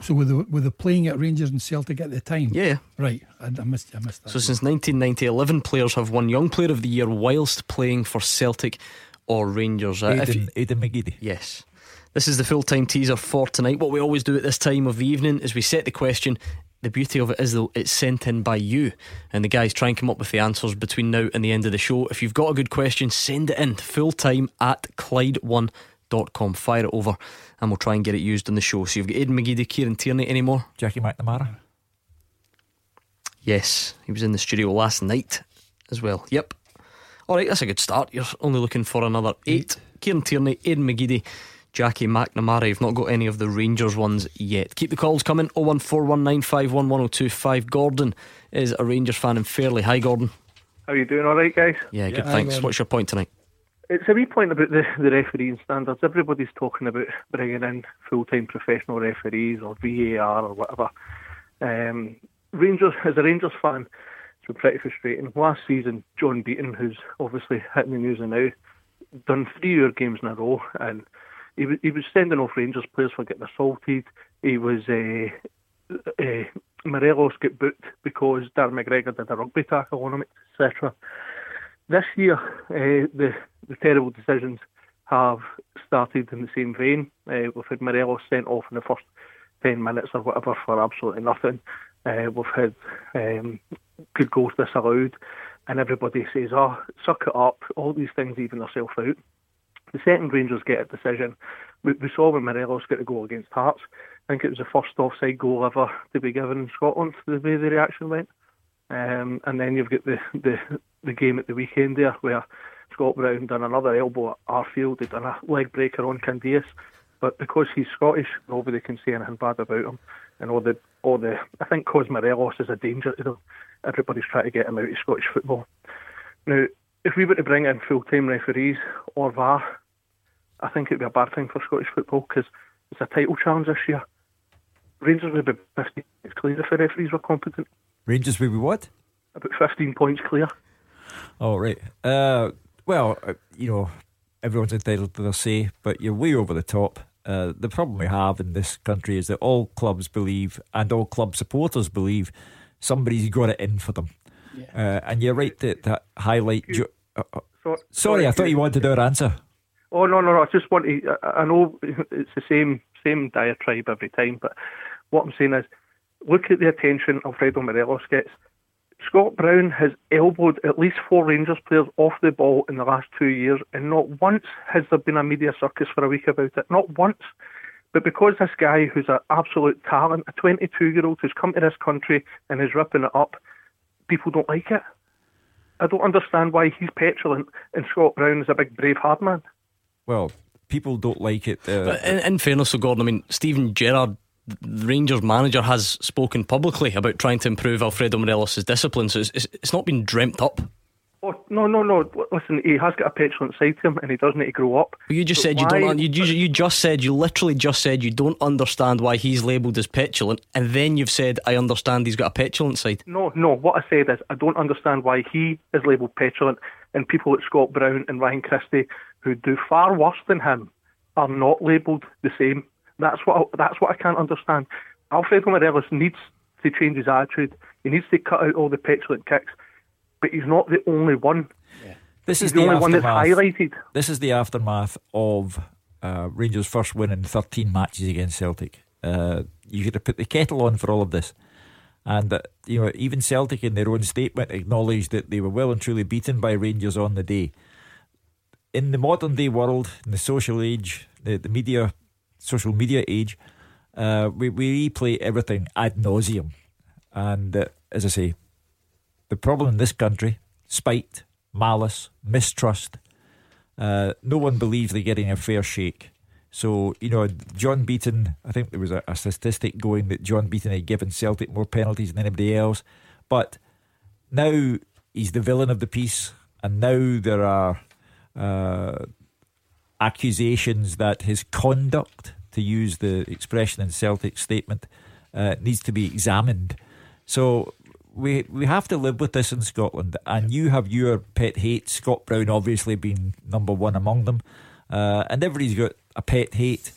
So with the with the playing at Rangers and Celtic at the time. Yeah. Right. I, I missed. I missed that. So since 1990, 11 players have won Young Player of the Year whilst playing for Celtic or Rangers. Uh, if Aidan, you- Aidan McGeady. Yes. This is the full time teaser for tonight. What we always do at this time of the evening is we set the question. The beauty of it is, though, it's sent in by you, and the guys try and come up with the answers between now and the end of the show. If you've got a good question, send it in full time at Clyde1.com. Fire it over, and we'll try and get it used on the show. So you've got Aidan McGeady, Kieran Tierney anymore? Jackie McNamara. Yes, he was in the studio last night as well. Yep. All right, that's a good start. You're only looking for another eight. Kieran Tierney, Aidan McGeady, Jackie McNamara. You've not got any of the Rangers ones yet. Keep the calls coming. 01419511025. Gordon is a Rangers fan and fairly. Hi, Gordon. How are you doing? All right, guys. Yeah, good. Hi, thanks. Gordon. What's your point tonight? It's a wee point about the, the refereeing standards. Everybody's talking about bringing in full-time professional referees or VAR or whatever. Um, Rangers, as a Rangers fan, it's been pretty frustrating. Last season, John Beaton, who's obviously hitting the news now, done three year games in a row, and he was he was sending off Rangers players for getting assaulted. He was uh, uh, Morelos got booked because Darren McGregor did a rugby tackle on him, etc. This year, uh, the the terrible decisions have started in the same vein. Uh, we've had Morelos sent off in the first ten minutes or whatever for absolutely nothing. Uh, we've had um, good goals disallowed, and everybody says, "Oh, suck it up." All these things even themselves out. The second Rangers get a decision. We, we saw when Morelos got a goal against Hearts. I think it was the first offside goal ever to be given in Scotland. The way the reaction went. Um, and then you've got the, the the game at the weekend there where Scott Brown done another elbow at Arfield, he done a leg breaker on Candeias. But because he's Scottish, nobody can say anything bad about him. And all the all the I think cause Morelos is a danger to them. Everybody's trying to get him out of Scottish football. Now, if we were to bring in full time referees or VAR, I think it'd be a bad thing for Scottish football because it's a title challenge this year. Rangers would be 15 points clear if the referees were competent. Rangers would be what? About 15 points clear. Oh, right. Uh, well, uh, you know, everyone's entitled to their say, but you're way over the top. Uh, the problem we have in this country is that all clubs believe, and all club supporters believe, somebody's got it in for them. Uh, and you're right that to highlight. Jo- uh, uh, So, sorry, I thought you wanted our answer. Oh no, no, no! I just want to. I, I know it's the same same diatribe every time, but What I'm saying is, look at the attention Alfredo Morelos gets. Scott Brown has elbowed at least four Rangers players off the ball in the last two years, and not once has there been a media circus for a week about it. Not once. But because this guy, who's an absolute talent, a 22 year old who's come to this country and is ripping it up, people don't like it. I don't understand why he's petulant and Scott Brown is a big brave hard man. Well, people don't like it. Uh, But in, in fairness to Gordon, I mean, Steven Gerrard, the Rangers manager, has spoken publicly about trying to improve Alfredo Morelos' discipline, so it's, it's, it's not been dreamt up. Oh, no, no, no. Listen, he has got a petulant side to him and he does need to grow up. But you just But said you don't. You, you, you just said you literally just said you don't understand why he's labelled as petulant, and then you've said I understand he's got a petulant side. No, no. What I said is I don't understand why he is labelled petulant and people like Scott Brown and Ryan Christie, who do far worse than him, are not labelled the same. That's what I, that's what I can't understand. Alfredo Morelos needs to change his attitude. He needs to cut out all the petulant kicks, but he's not the only one. This He's is the, only one that's highlighted. This is the aftermath of uh, Rangers' first win in 13 matches against Celtic. Uh, you could have put the kettle on for all of this. And, uh, you know, even Celtic in their own statement acknowledged that they were well and truly beaten by Rangers on the day. In the modern day world, in the social age, the, the media, social media age, uh, we, we replay everything ad nauseum. And uh, as I say, the problem in this country, spite, malice, mistrust, uh, no one believes they're getting a fair shake. So, you know, John Beaton, I think there was a, a statistic going that John Beaton had given Celtic more penalties than anybody else. But now he's the villain of the piece, and now there are uh, accusations that his conduct, to use the expression in Celtic statement, uh, needs to be examined. So we we have to live with this in Scotland, and you have your pet hate. Scott Brown obviously being number one among them, uh, and everybody's got a pet hate.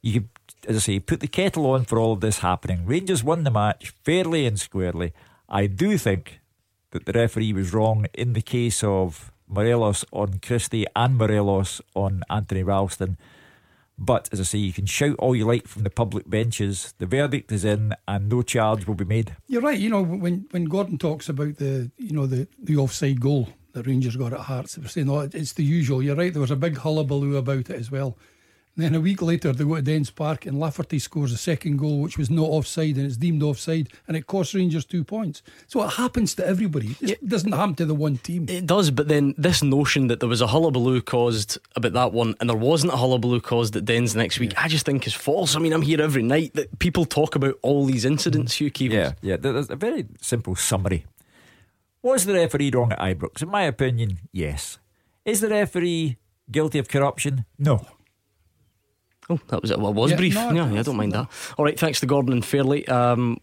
You could, as I say, put the kettle on for all of this happening. Rangers won the match fairly and squarely. I do think that the referee was wrong in the case of Morelos on Christie and Morelos on Anthony Ralston. But as I say, you can shout all you like from the public benches. The verdict is in, and no charge will be made. You're right. You know when when Gordon talks about the you know the the offside goal that Rangers got at Hearts, they were saying, "Oh, it's the usual." You're right. There was a big hullabaloo about it as well. And then a week later, they go to Dens Park and Lafferty scores a second goal, which was not offside, and it's deemed offside, and it costs Rangers two points. So it happens to everybody. It doesn't happen to the one team. It does, but then this notion that there was a hullabaloo caused about that one and there wasn't a hullabaloo caused at Dens next week, I just think is false. I mean, I'm here every night that people talk about all these incidents, Hugh Keevins. Yeah, yeah. There's a very simple summary. Was the referee wrong at Ibrox? In my opinion, yes. Is the referee guilty of corruption? No. Oh, that was it. Well, it was Yeah, brief. no, yeah, no, I don't mind that. All right, thanks to Gordon and Fairley. Um,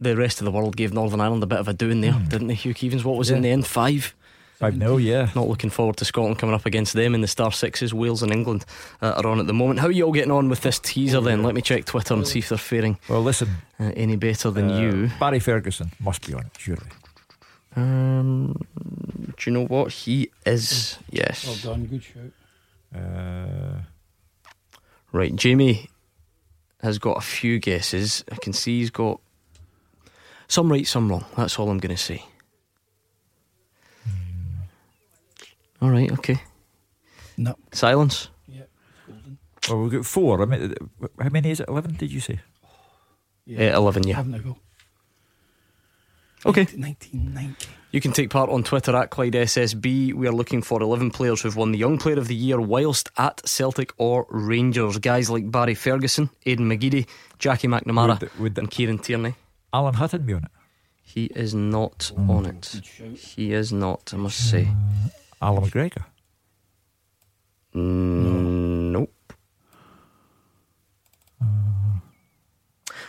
the rest of the world gave Northern Ireland a bit of a doing there, didn't they, Hugh Keevins? What was in Hmm. The end? Five? 5 0, yeah. Not looking forward to Scotland coming up against them in the Star Sixes. Wales and England uh, are on at the moment. How are you all getting on with this teaser then? Let me check Twitter and see if they're faring Well, listen. uh, any better than Uh, you. Barry Ferguson must be on it, surely. Um, do you know what? He is. Yes. Well done. Good shout. Uh, Right, Jamie has got a few guesses. I can see he's got some right, some wrong. That's all I'm going to say. All right, okay. No. Silence. Yeah. Well, we've got four. I mean, uh, how many is it? 11, did you say? Yeah, 11, yeah. Having a go. Okay. 1990. You can take part on Twitter at Clyde SSB. We are looking for 11 players who've won the Young Player of the Year whilst at Celtic or Rangers. Guys like Barry Ferguson, Aidan McGeady, Jackie McNamara, Would- would- and Kieran Tierney. Alan Hutton be on it? He is not Mm. on it. He is not, I must say. Alan McGregor. Mm, nope.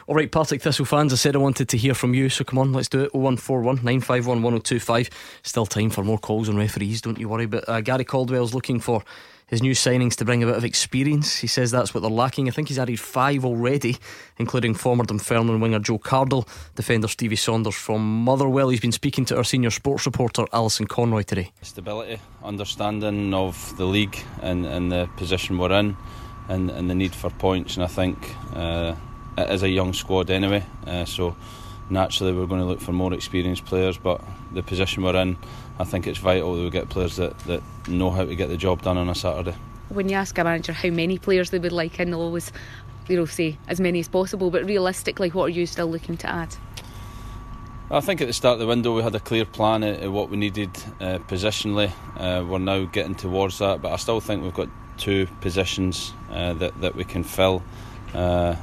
All right, Partick Thistle fans, I said I wanted to hear from you, so come on, let's do it. 0141 951 1025. Still time for more calls on referees, don't you worry. But uh, Gary Caldwell's looking for his new signings to bring a bit of experience. He says that's what they're lacking. I think he's added five already, including former Dunfermline winger Joe Cardle, defender Stevie Saunders from Motherwell. He's been speaking to our senior sports reporter Alison Conroy today. Stability, understanding of the league and, and the position we're in, and, and the need for points. And I think uh, it is a young squad anyway, uh, so naturally we're going to look for more experienced players. But the position we're in, I think it's vital that we get players that, that know how to get the job done on a Saturday. When you ask a manager how many players they would like in, they'll always, you know, say as many as possible. But realistically, what are you still looking to add? I think at the start of the window we had a clear plan of what we needed uh, positionally. Uh, we're now getting towards that, but I still think we've got two positions uh, that that we can fill. Uh,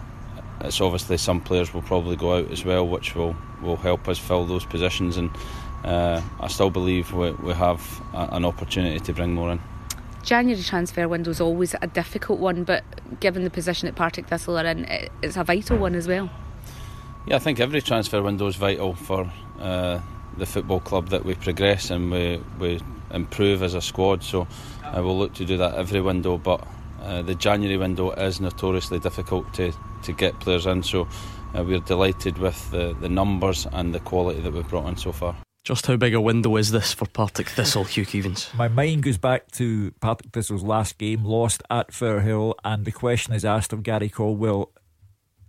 it's obviously some players will probably go out as well, which will will help us fill those positions. And uh, I still believe we, we have a, an opportunity to bring more in. January transfer window is always a difficult one, but given the position that Partick Thistle are in, it's a vital one as well. Yeah, I think every transfer window is vital for uh, the football club that we progress and we, we improve as a squad. So uh, we'll look to do that every window. But uh, the January window is notoriously difficult to, to get players in. So uh, we're delighted with the, the numbers and the quality that we've brought in so far. Just how big a window is this for Partick Thistle, Hugh Keevins? My mind goes back to Partick Thistle's last game, lost at Firhill, and the question is asked of Gary Caldwell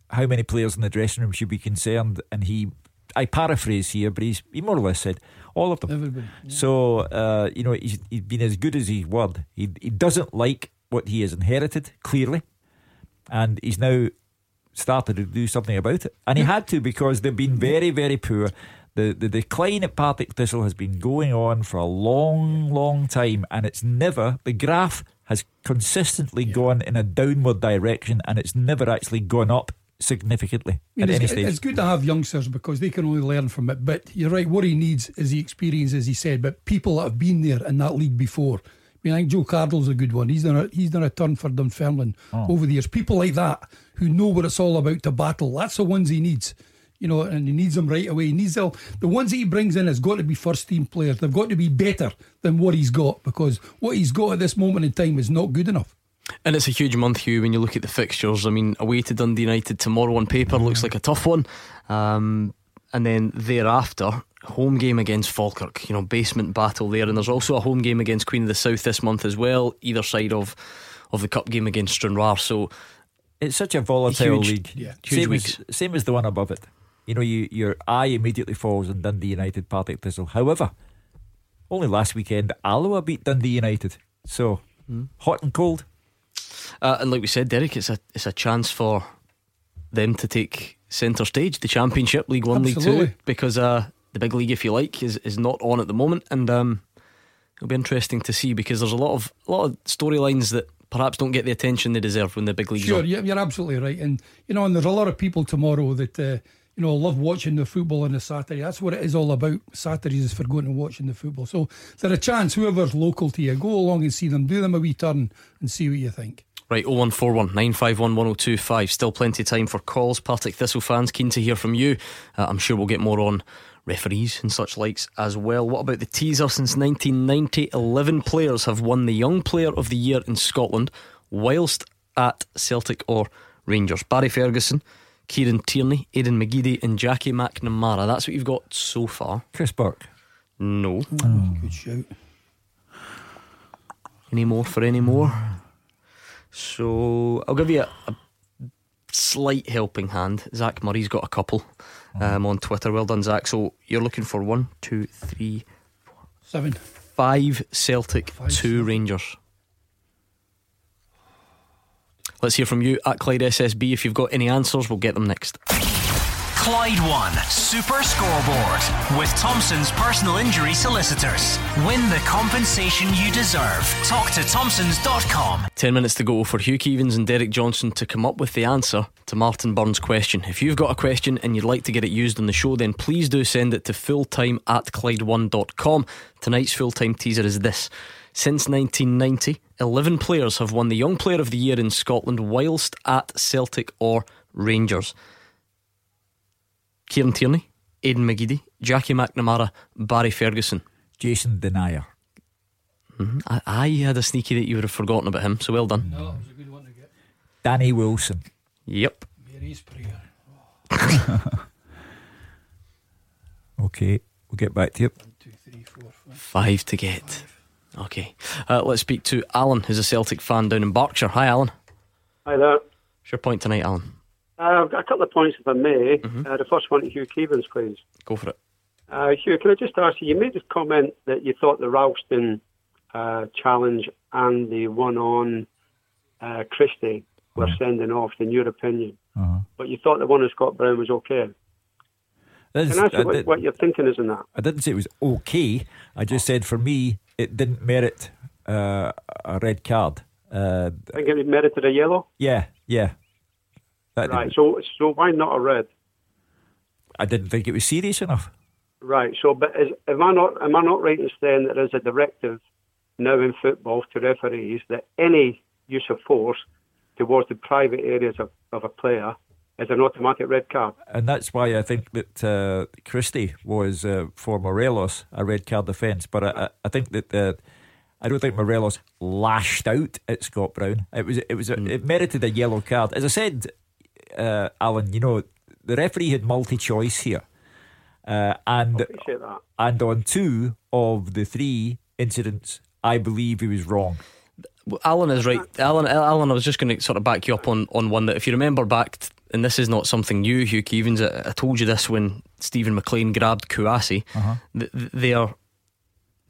how many players in the dressing room should be concerned? And he, I paraphrase here, but he's, he more or less said all of them. Everybody. Yeah. So, uh, you know, he's, he's been as good as his word. He, he doesn't like what he has inherited, clearly, and he's now started to do something about it. And he had to because they've been very, very poor. The, the decline at Partick Thistle has been going on for a long, long time, and it's never, the graph has consistently yeah. gone in a downward direction and it's never actually gone up significantly I mean, at it's, any stage. It's good to have youngsters because they can only learn from it. But you're right, what he needs is the experience, as he said, but people that have been there in that league before. I mean, I think Joe Cardle's a good one. He's done a he's done a turn for Dunfermline oh. over the years. People like that who know what it's all about to battle. That's the ones he needs. You know, and he needs them right away. He needs the, the ones that he brings in has got to be first team players. They've got to be better than what he's got because what he's got at this moment in time is not good enough. And it's a huge month, Hugh, when you look at the fixtures. I mean, away to Dundee United tomorrow on paper looks like a tough one. Um, and then thereafter, home game against Falkirk, you know, basement battle there. And there's also a home game against Queen of the South this month as well, either side of, of the cup game against Stranraer. So it's such a volatile huge, league. Yeah, huge same, weeks. As, same as the one above it. You know, you, your eye immediately falls on Dundee United, Partick Thistle. However, only last weekend, Alloa beat Dundee United. So, mm. hot and cold. Uh, and like we said, Derek, it's a it's a chance for them to take centre stage, the Championship, League One, Absolutely. League Two, because uh, the big league, if you like, is, is not on at the moment, and um, it'll be interesting to see because there's a lot of a lot of storylines that perhaps don't get the attention they deserve when the big league's sure, on. Sure, you're absolutely right, and you know, and there's a lot of people tomorrow that. Uh, you know, love watching the football on a Saturday. That's what it is all about. Saturdays is for going and watching the football. So, there's a chance, whoever's local to you, go along and see them, do them a wee turn, and see what you think. Right, 0141 951 1025. Still plenty of time for calls. Partick Thistle fans, keen to hear from you. Uh, I'm sure we'll get more on referees and such likes as well. What about the teaser? Since 1990, 11 players have won the Young Player of the Year in Scotland whilst at Celtic or Rangers. Barry Ferguson, Kieran Tierney, Aidan McGeady, and Jackie McNamara. That's what you've got so far. Chris Burke. No. Oh, good shout. Any more for any more? So I'll give you a, a slight helping hand. Zach Murray's got a couple um, on Twitter. Well done, Zach. So you're looking for one, two, three, four, seven, five Celtic, two Rangers. Let's hear from you at Clyde SSB. If you've got any answers, we'll get them next. Clyde One Super Scoreboard with Thompson's personal injury solicitors. Win the compensation you deserve. Talk to Thompson's.com. Ten minutes to go for Hugh Keevins and Derek Johnstone to come up with the answer to Martin Burns' question. If you've got a question and you'd like to get it used on the show, then please do send it to fulltime at Clyde1.com. Tonight's full time teaser is this. Since 1990, 11 players have won the Young Player of the Year in Scotland whilst at Celtic or Rangers. Kieran Tierney, Aidan McGeady, Jackie McNamara, Barry Ferguson. Jason Denayer. Mm-hmm. I, I, had a sneaky that you would have forgotten about him, so well done. No, it was a good one to get. Danny Wilson. Yep. Mary's prayer. Oh. okay, we'll get back to you. One, two, three, four, five. five to get. Five. Okay. Uh, let's speak to Alan, who's a Celtic fan down in Berkshire. Hi, Alan. Hi there. What's your point tonight, Alan? Uh, I've got a couple of points, if I may. Uh, the first one to Hugh Keevins, please. Go for it. Uh, Hugh, can I just ask you? You made this comment that you thought the Ralston uh, challenge and the one on uh, Christie were sending off, in your opinion. Uh-huh. But you thought the one on Scott Brown was okay. That's- Can I ask you I what, did- what your thinking is in that? I didn't say it was okay. I just said for me, it didn't merit uh, a red card. Uh, I think it merited a yellow. yeah, yeah. That- Right. So, so why not a red? I didn't think it was serious enough. Right. So, but is, am I not am I not right in saying that there's a directive now in football to referees that any use of force towards the private areas of, of a player is an automatic red card? And that's why I think that uh, Christie was uh, for Morelos a red card offence. But I, I- I think that uh, I don't think Morelos lashed out at Scott Brown. It was it was a, it merited a yellow card. As I said, uh, Alan, you know the referee had multi choice here, uh, and and on two of the three incidents, I believe he was wrong. Alan is right. Alan, Alan, I was just going to sort of back you up on, on one that if you remember back, t- and this is not something new, Hugh Keevins, I, I told you this when Stephen McLean grabbed Kouassi. Uh-huh. Th- th- They are,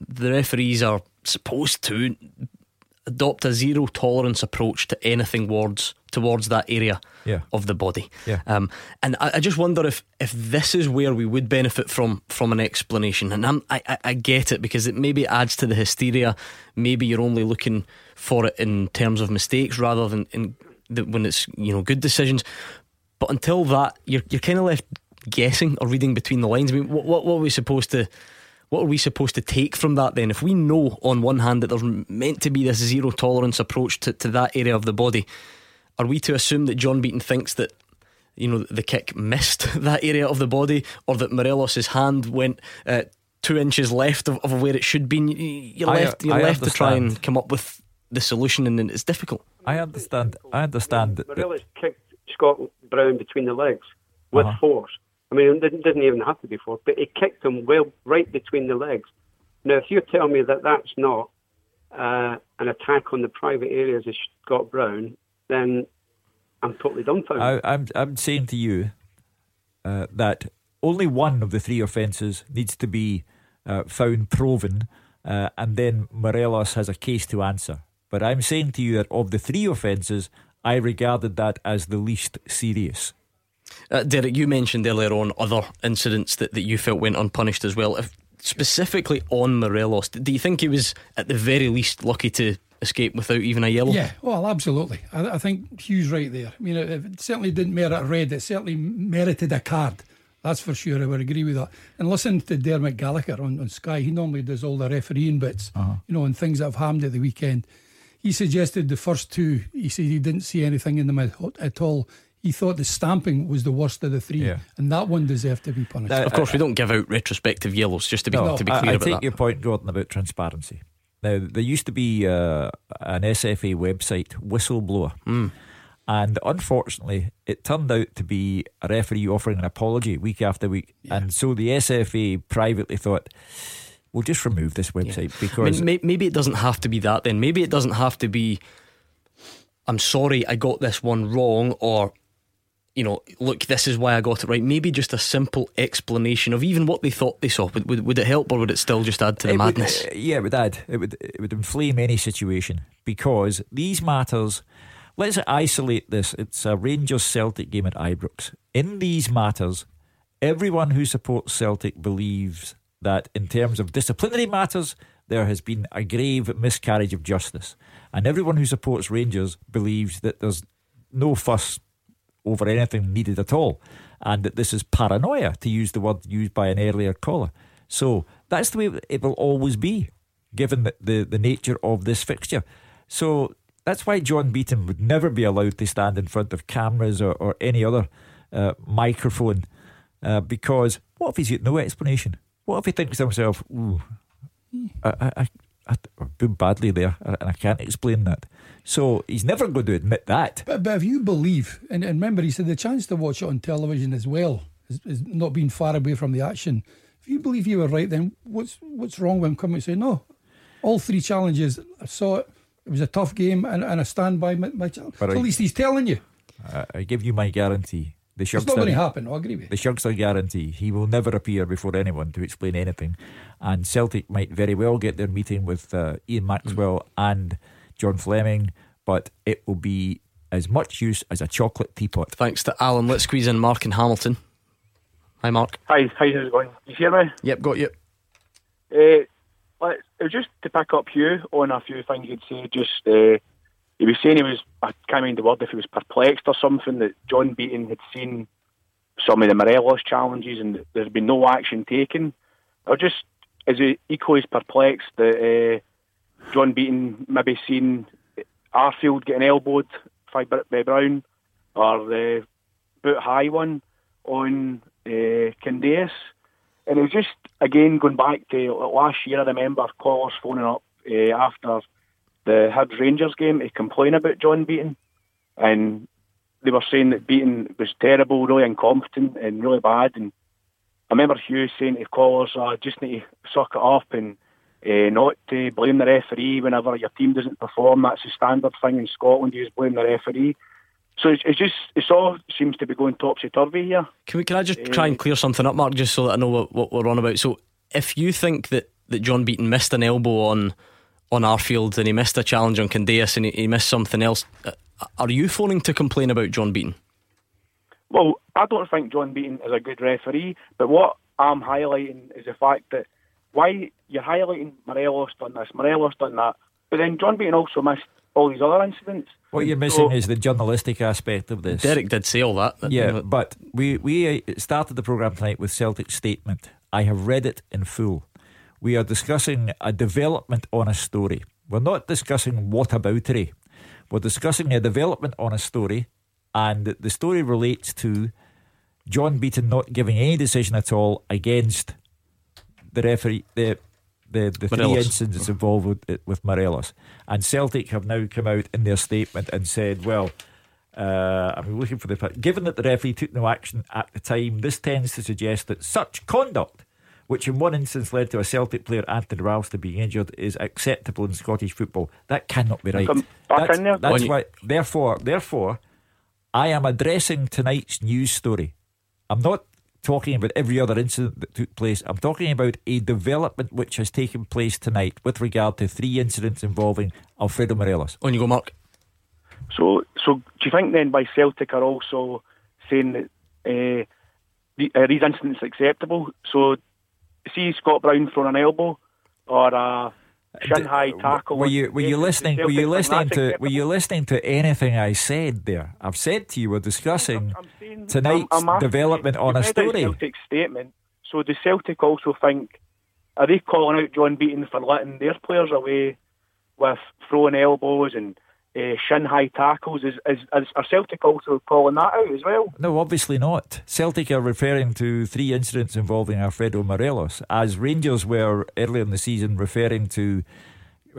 the referees are supposed to adopt a zero tolerance approach to anything towards towards that area Yeah. of the body. Yeah. Um, and I, I just wonder if if this is where we would benefit from from an explanation. And I'm, I I- I get it because it maybe adds to the hysteria. Maybe you're only looking for it in terms of mistakes rather than in the, when it's you know good decisions. But until that, you're you're kind of left guessing or reading between the lines. I mean, what what, what are we supposed to? What are we supposed to take from that then? If we know on one hand that there's meant to be this zero tolerance approach to, to that area of the body, are we to assume that John Beaton thinks that you know the kick missed that area of the body, or that Morelos' hand went uh, two inches left of, of where it should be? You- You're I- left, you're I left to try and come up with the solution, and then it's difficult. I understand. I understand that. that Morelos kicked Scott Brown between the legs with Uh-huh. force. I mean, it didn't, even have to be force, but it kicked him well right between the legs. Now, if you tell me that that's not uh, an attack on the private areas of Scott Brown, then I'm totally dumbfounded. I, I'm I'm saying to you uh, that only one of the three offences needs to be uh, found proven, uh, and then Morelos has a case to answer. But I'm saying to you that of the three offences, I regarded that as the least serious. Uh, Derek, you mentioned earlier on other incidents that, that you felt went unpunished as well. If, specifically on Morelos, do you think he was at the very least lucky to escape without even a yellow? Yeah, well, absolutely. I, I think Hugh's right there. I mean, it, it certainly didn't merit a red. It certainly merited a card. That's for sure. I would agree with that. And listen to Dermot Gallagher on, on Sky. He normally does all the refereeing bits, you know, and things that have happened at the weekend. He suggested the first two. He said he didn't see anything in them at, at all. He thought the stamping was the worst of the three, Yeah. and that one deserved to be punished. of course, we don't give out retrospective yellows, just to be, No, to be I- clear I, about take that. your point, Gordon, about transparency. Now, there used to be uh, an SFA website, Whistleblower. Hmm. And unfortunately, it turned out to be a referee offering an apology week after week. And so the SFA privately thought, we'll just remove this website I because. mean, may, maybe it doesn't have to be that then. Maybe it doesn't have to be, I'm sorry, I got this one wrong, or, you know, look, this is why I got it right. Maybe just a simple explanation of even what they thought they saw. Would, would, would it help, or would it still just add to the It would- madness? uh, yeah, it would add. It would it would inflame any situation because these matters. Let's isolate this. It's a Rangers Celtic game at Ibrox. In these matters, everyone who supports Celtic believes that in terms of disciplinary matters, there has been a grave miscarriage of justice, and everyone who supports Rangers believes that there's no fuss over anything needed at all, and that this is paranoia, to use the word used by an earlier caller. So that's the way it will always be, given the, the, the nature of this fixture. So that's why John Beaton would never be allowed to stand in front of cameras or, or any other uh, microphone, uh, because what if he's got no explanation? What if he thinks to himself, ooh, I, I, I, I I've been badly there and I can't explain that. So he's never going to admit that. But, but if you believe, and, and remember, he said the chance to watch it on television as well is, is not being far away from the action. If you believe you were right, then what's what's wrong with him coming and saying no? All three challenges, I saw it. It was a tough game, and, and I stand by my, my challenge. But So I- at least he's telling you. Uh, I give you my guarantee. The It's not going to happen. I agree with you. the Shugster guarantee. He will never appear before anyone to explain anything. And Celtic might very well get their meeting with uh, Ian Maxwell and John Fleming, but it will be as much use as a chocolate teapot. Thanks to Alan. Let's squeeze in Mark and Hamilton. Hi, Mark. Hi, Hi. how's it going? You hear me? Yep, got you. Uh, let- it just to pick up Hugh on a few things you'd say. Just uh, he was saying he was I can't mind the word if he was perplexed or something that John Beaton had seen some of the Morelos challenges and there's been no action taken. Was just is he equally as perplexed that uh, John Beaton maybe seen Arfield getting elbowed by, by Brown or the boot high one on uh, Candeias. And it was just, again, going back to last year, I remember callers phoning up uh, after the Hibs Rangers game to complain about John Beaton. And they were saying that Beaton was terrible, really incompetent, and really bad. And I remember Hugh saying to callers, I just need to suck it up and uh, not to blame the referee whenever your team doesn't perform. That's a standard thing in Scotland, you just blame the referee. So it's, it's just, it's all seems to be going topsy turvy here. Can we? Can I just try and clear something up, Mark, just so that I know what, what we're on about? So, if you think that, that John Beaton missed an elbow on on Arfield and he missed a challenge on Candeias and he, he missed something else, uh, are you phoning to complain about John Beaton? Well, I don't think John Beaton is a good referee, but what I'm highlighting is the fact that why you're highlighting Morelos done this, Morelos done that, but then John Beaton also missed all these other incidents. What you're missing So- is the journalistic aspect of this. Derek did say all that. Yeah, but we we uh, started the program tonight with Celtic's statement. I have read it in full. We are discussing a development on a story. We're not discussing what aboutery. We're discussing a development on a story, and the story relates to John Beaton not giving any decision at all against the referee, the the, the three incidents involved with, with Morelos. And Celtic have now come out in their statement and said, well, uh, I'm looking for the. Given that the referee took no action at the time, this tends to suggest that such conduct, which in one instance led to a Celtic player, Anthony Ralston, being injured, is acceptable in Scottish football. That cannot be right. Back that's in there. that's When you- why. Therefore, therefore, I am addressing tonight's news story. I'm not talking about every other incident that took place. I'm talking about a development which has taken place tonight with regard to three incidents involving Alfredo Morelos. On you go, Mark. So, so do you think then by Celtic are also saying that uh, the, uh, these incidents acceptable? So, see Scott Brown throwing an elbow or a shin high tackle. Were you were you listening? Were you listening to? Were you listening to anything I said there? I've said to you we're discussing tonight's I'm- I'm asking development on a you read out story. Celtic's statement. So does Celtic also think are they calling out John Beaton for letting their players away with throwing elbows and uh, shin high tackles? Is, is, is are Celtic also calling that out as well? No, obviously not. Celtic are referring to three incidents involving Alfredo Morelos, as Rangers were earlier in the season referring to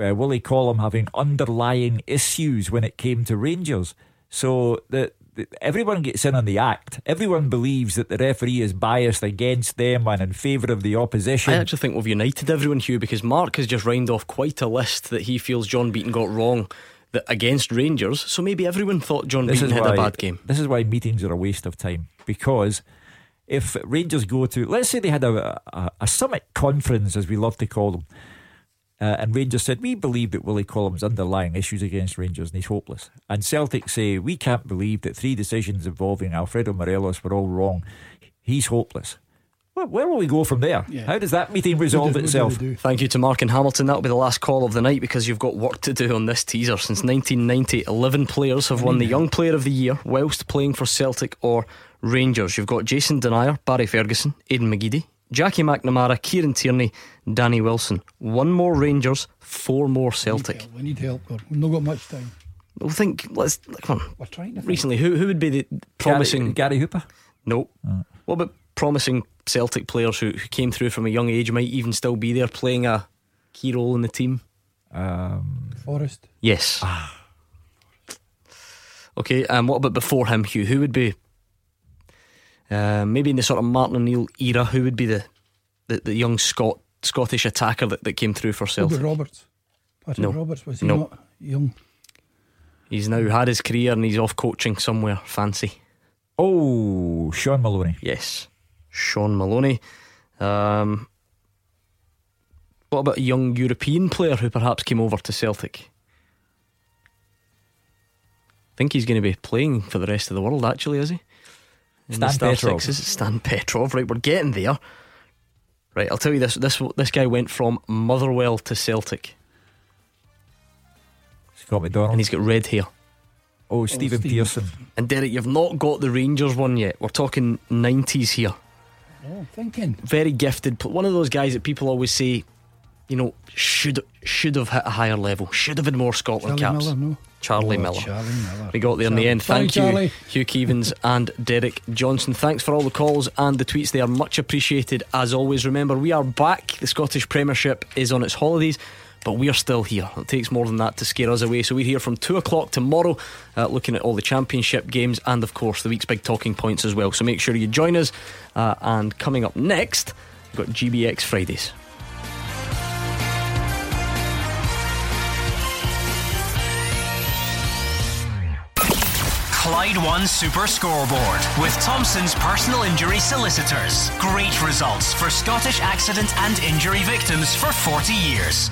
uh, Willie Collum having underlying issues when it came to Rangers. So the, the, everyone gets in on the act. Everyone believes that the referee is biased against them and in favour of the opposition. I actually think we've united everyone, Hugh, because Mark has just rhymed off quite a list that he feels John Beaton got wrong that against Rangers. So maybe everyone thought John This Beaton had why a bad game. This is why meetings are a waste of time because if Rangers go to, let's say they had a, a, a summit conference, as we love to call them, uh, and Rangers said, We believe that Willie Collum's underlying issues against Rangers and he's hopeless. And Celtic say, We can't believe that three decisions involving Alfredo Morelos were all wrong. He's hopeless. Well, where will we go from there? How does that meeting resolve itself? Thank you to Mark and Hamilton. That'll be the last call of the night because you've got work to do on this teaser. Since 1990, 11 players have won the Young Player of the Year whilst playing for Celtic or Rangers. You've got Jason Denayer, Barry Ferguson, Aidan McGeady, Jackie McNamara, Kieran Tierney, Danny Wilson. One more Rangers, four more Celtic. We need help, God. We've not got much time. We'll think. Let's come on. We're trying to. Recently, who who would be the promising Gary, Hooper? No. Mm. What about promising Celtic players who, who came through from a young age might even still be there playing a key role in the team? Um, Forest. Yes. Okay. Um. What about before him, Hugh? Who would be? Uh, maybe in the sort of Martin O'Neill era, who would be the the, the young Scot Scottish attacker that, that came through for Celtic? about Roberts? Patrick No. Roberts was he No. not young? He's now had his career and he's off coaching somewhere fancy. Oh, Shaun Maloney. Yes, Shaun Maloney. Um, what about a young European player who perhaps came over to Celtic? I think he's going to be playing for the rest of the world, actually, is he? In Stan Petrov. Sixes. Stan Petrov. Right, we're getting there. Right, I'll tell you this. This this guy went from Motherwell to Celtic, Scott McDonald. and he's got red hair. Oh, Stephen Stephen. Pearson. And Derek, you've not got the Rangers one yet. We're talking nineties here. Oh, thinking. Very gifted. One of those guys that people always say, you know, should should have hit a higher level. Should have had more Scotland Charlie caps. Miller, no. Charlie Oh, Miller. Charlie Miller. We got there in the end. Thank you, Charlie. Hugh Keevins and Derek Johnstone. Thanks for all the calls and the tweets. They are much appreciated as always. Remember, we are back. The Scottish Premiership is on its holidays. But we are still here. It takes more than that to scare us away. So we're here from 2 o'clock tomorrow, uh, looking at all the championship games and, of course, the week's big talking points as well. So make sure you join us. Uh, and coming up next, we've got GBX Fridays. Clyde One Super Scoreboard with Thompson's personal injury solicitors. Great results for Scottish accident and injury victims for 40 years.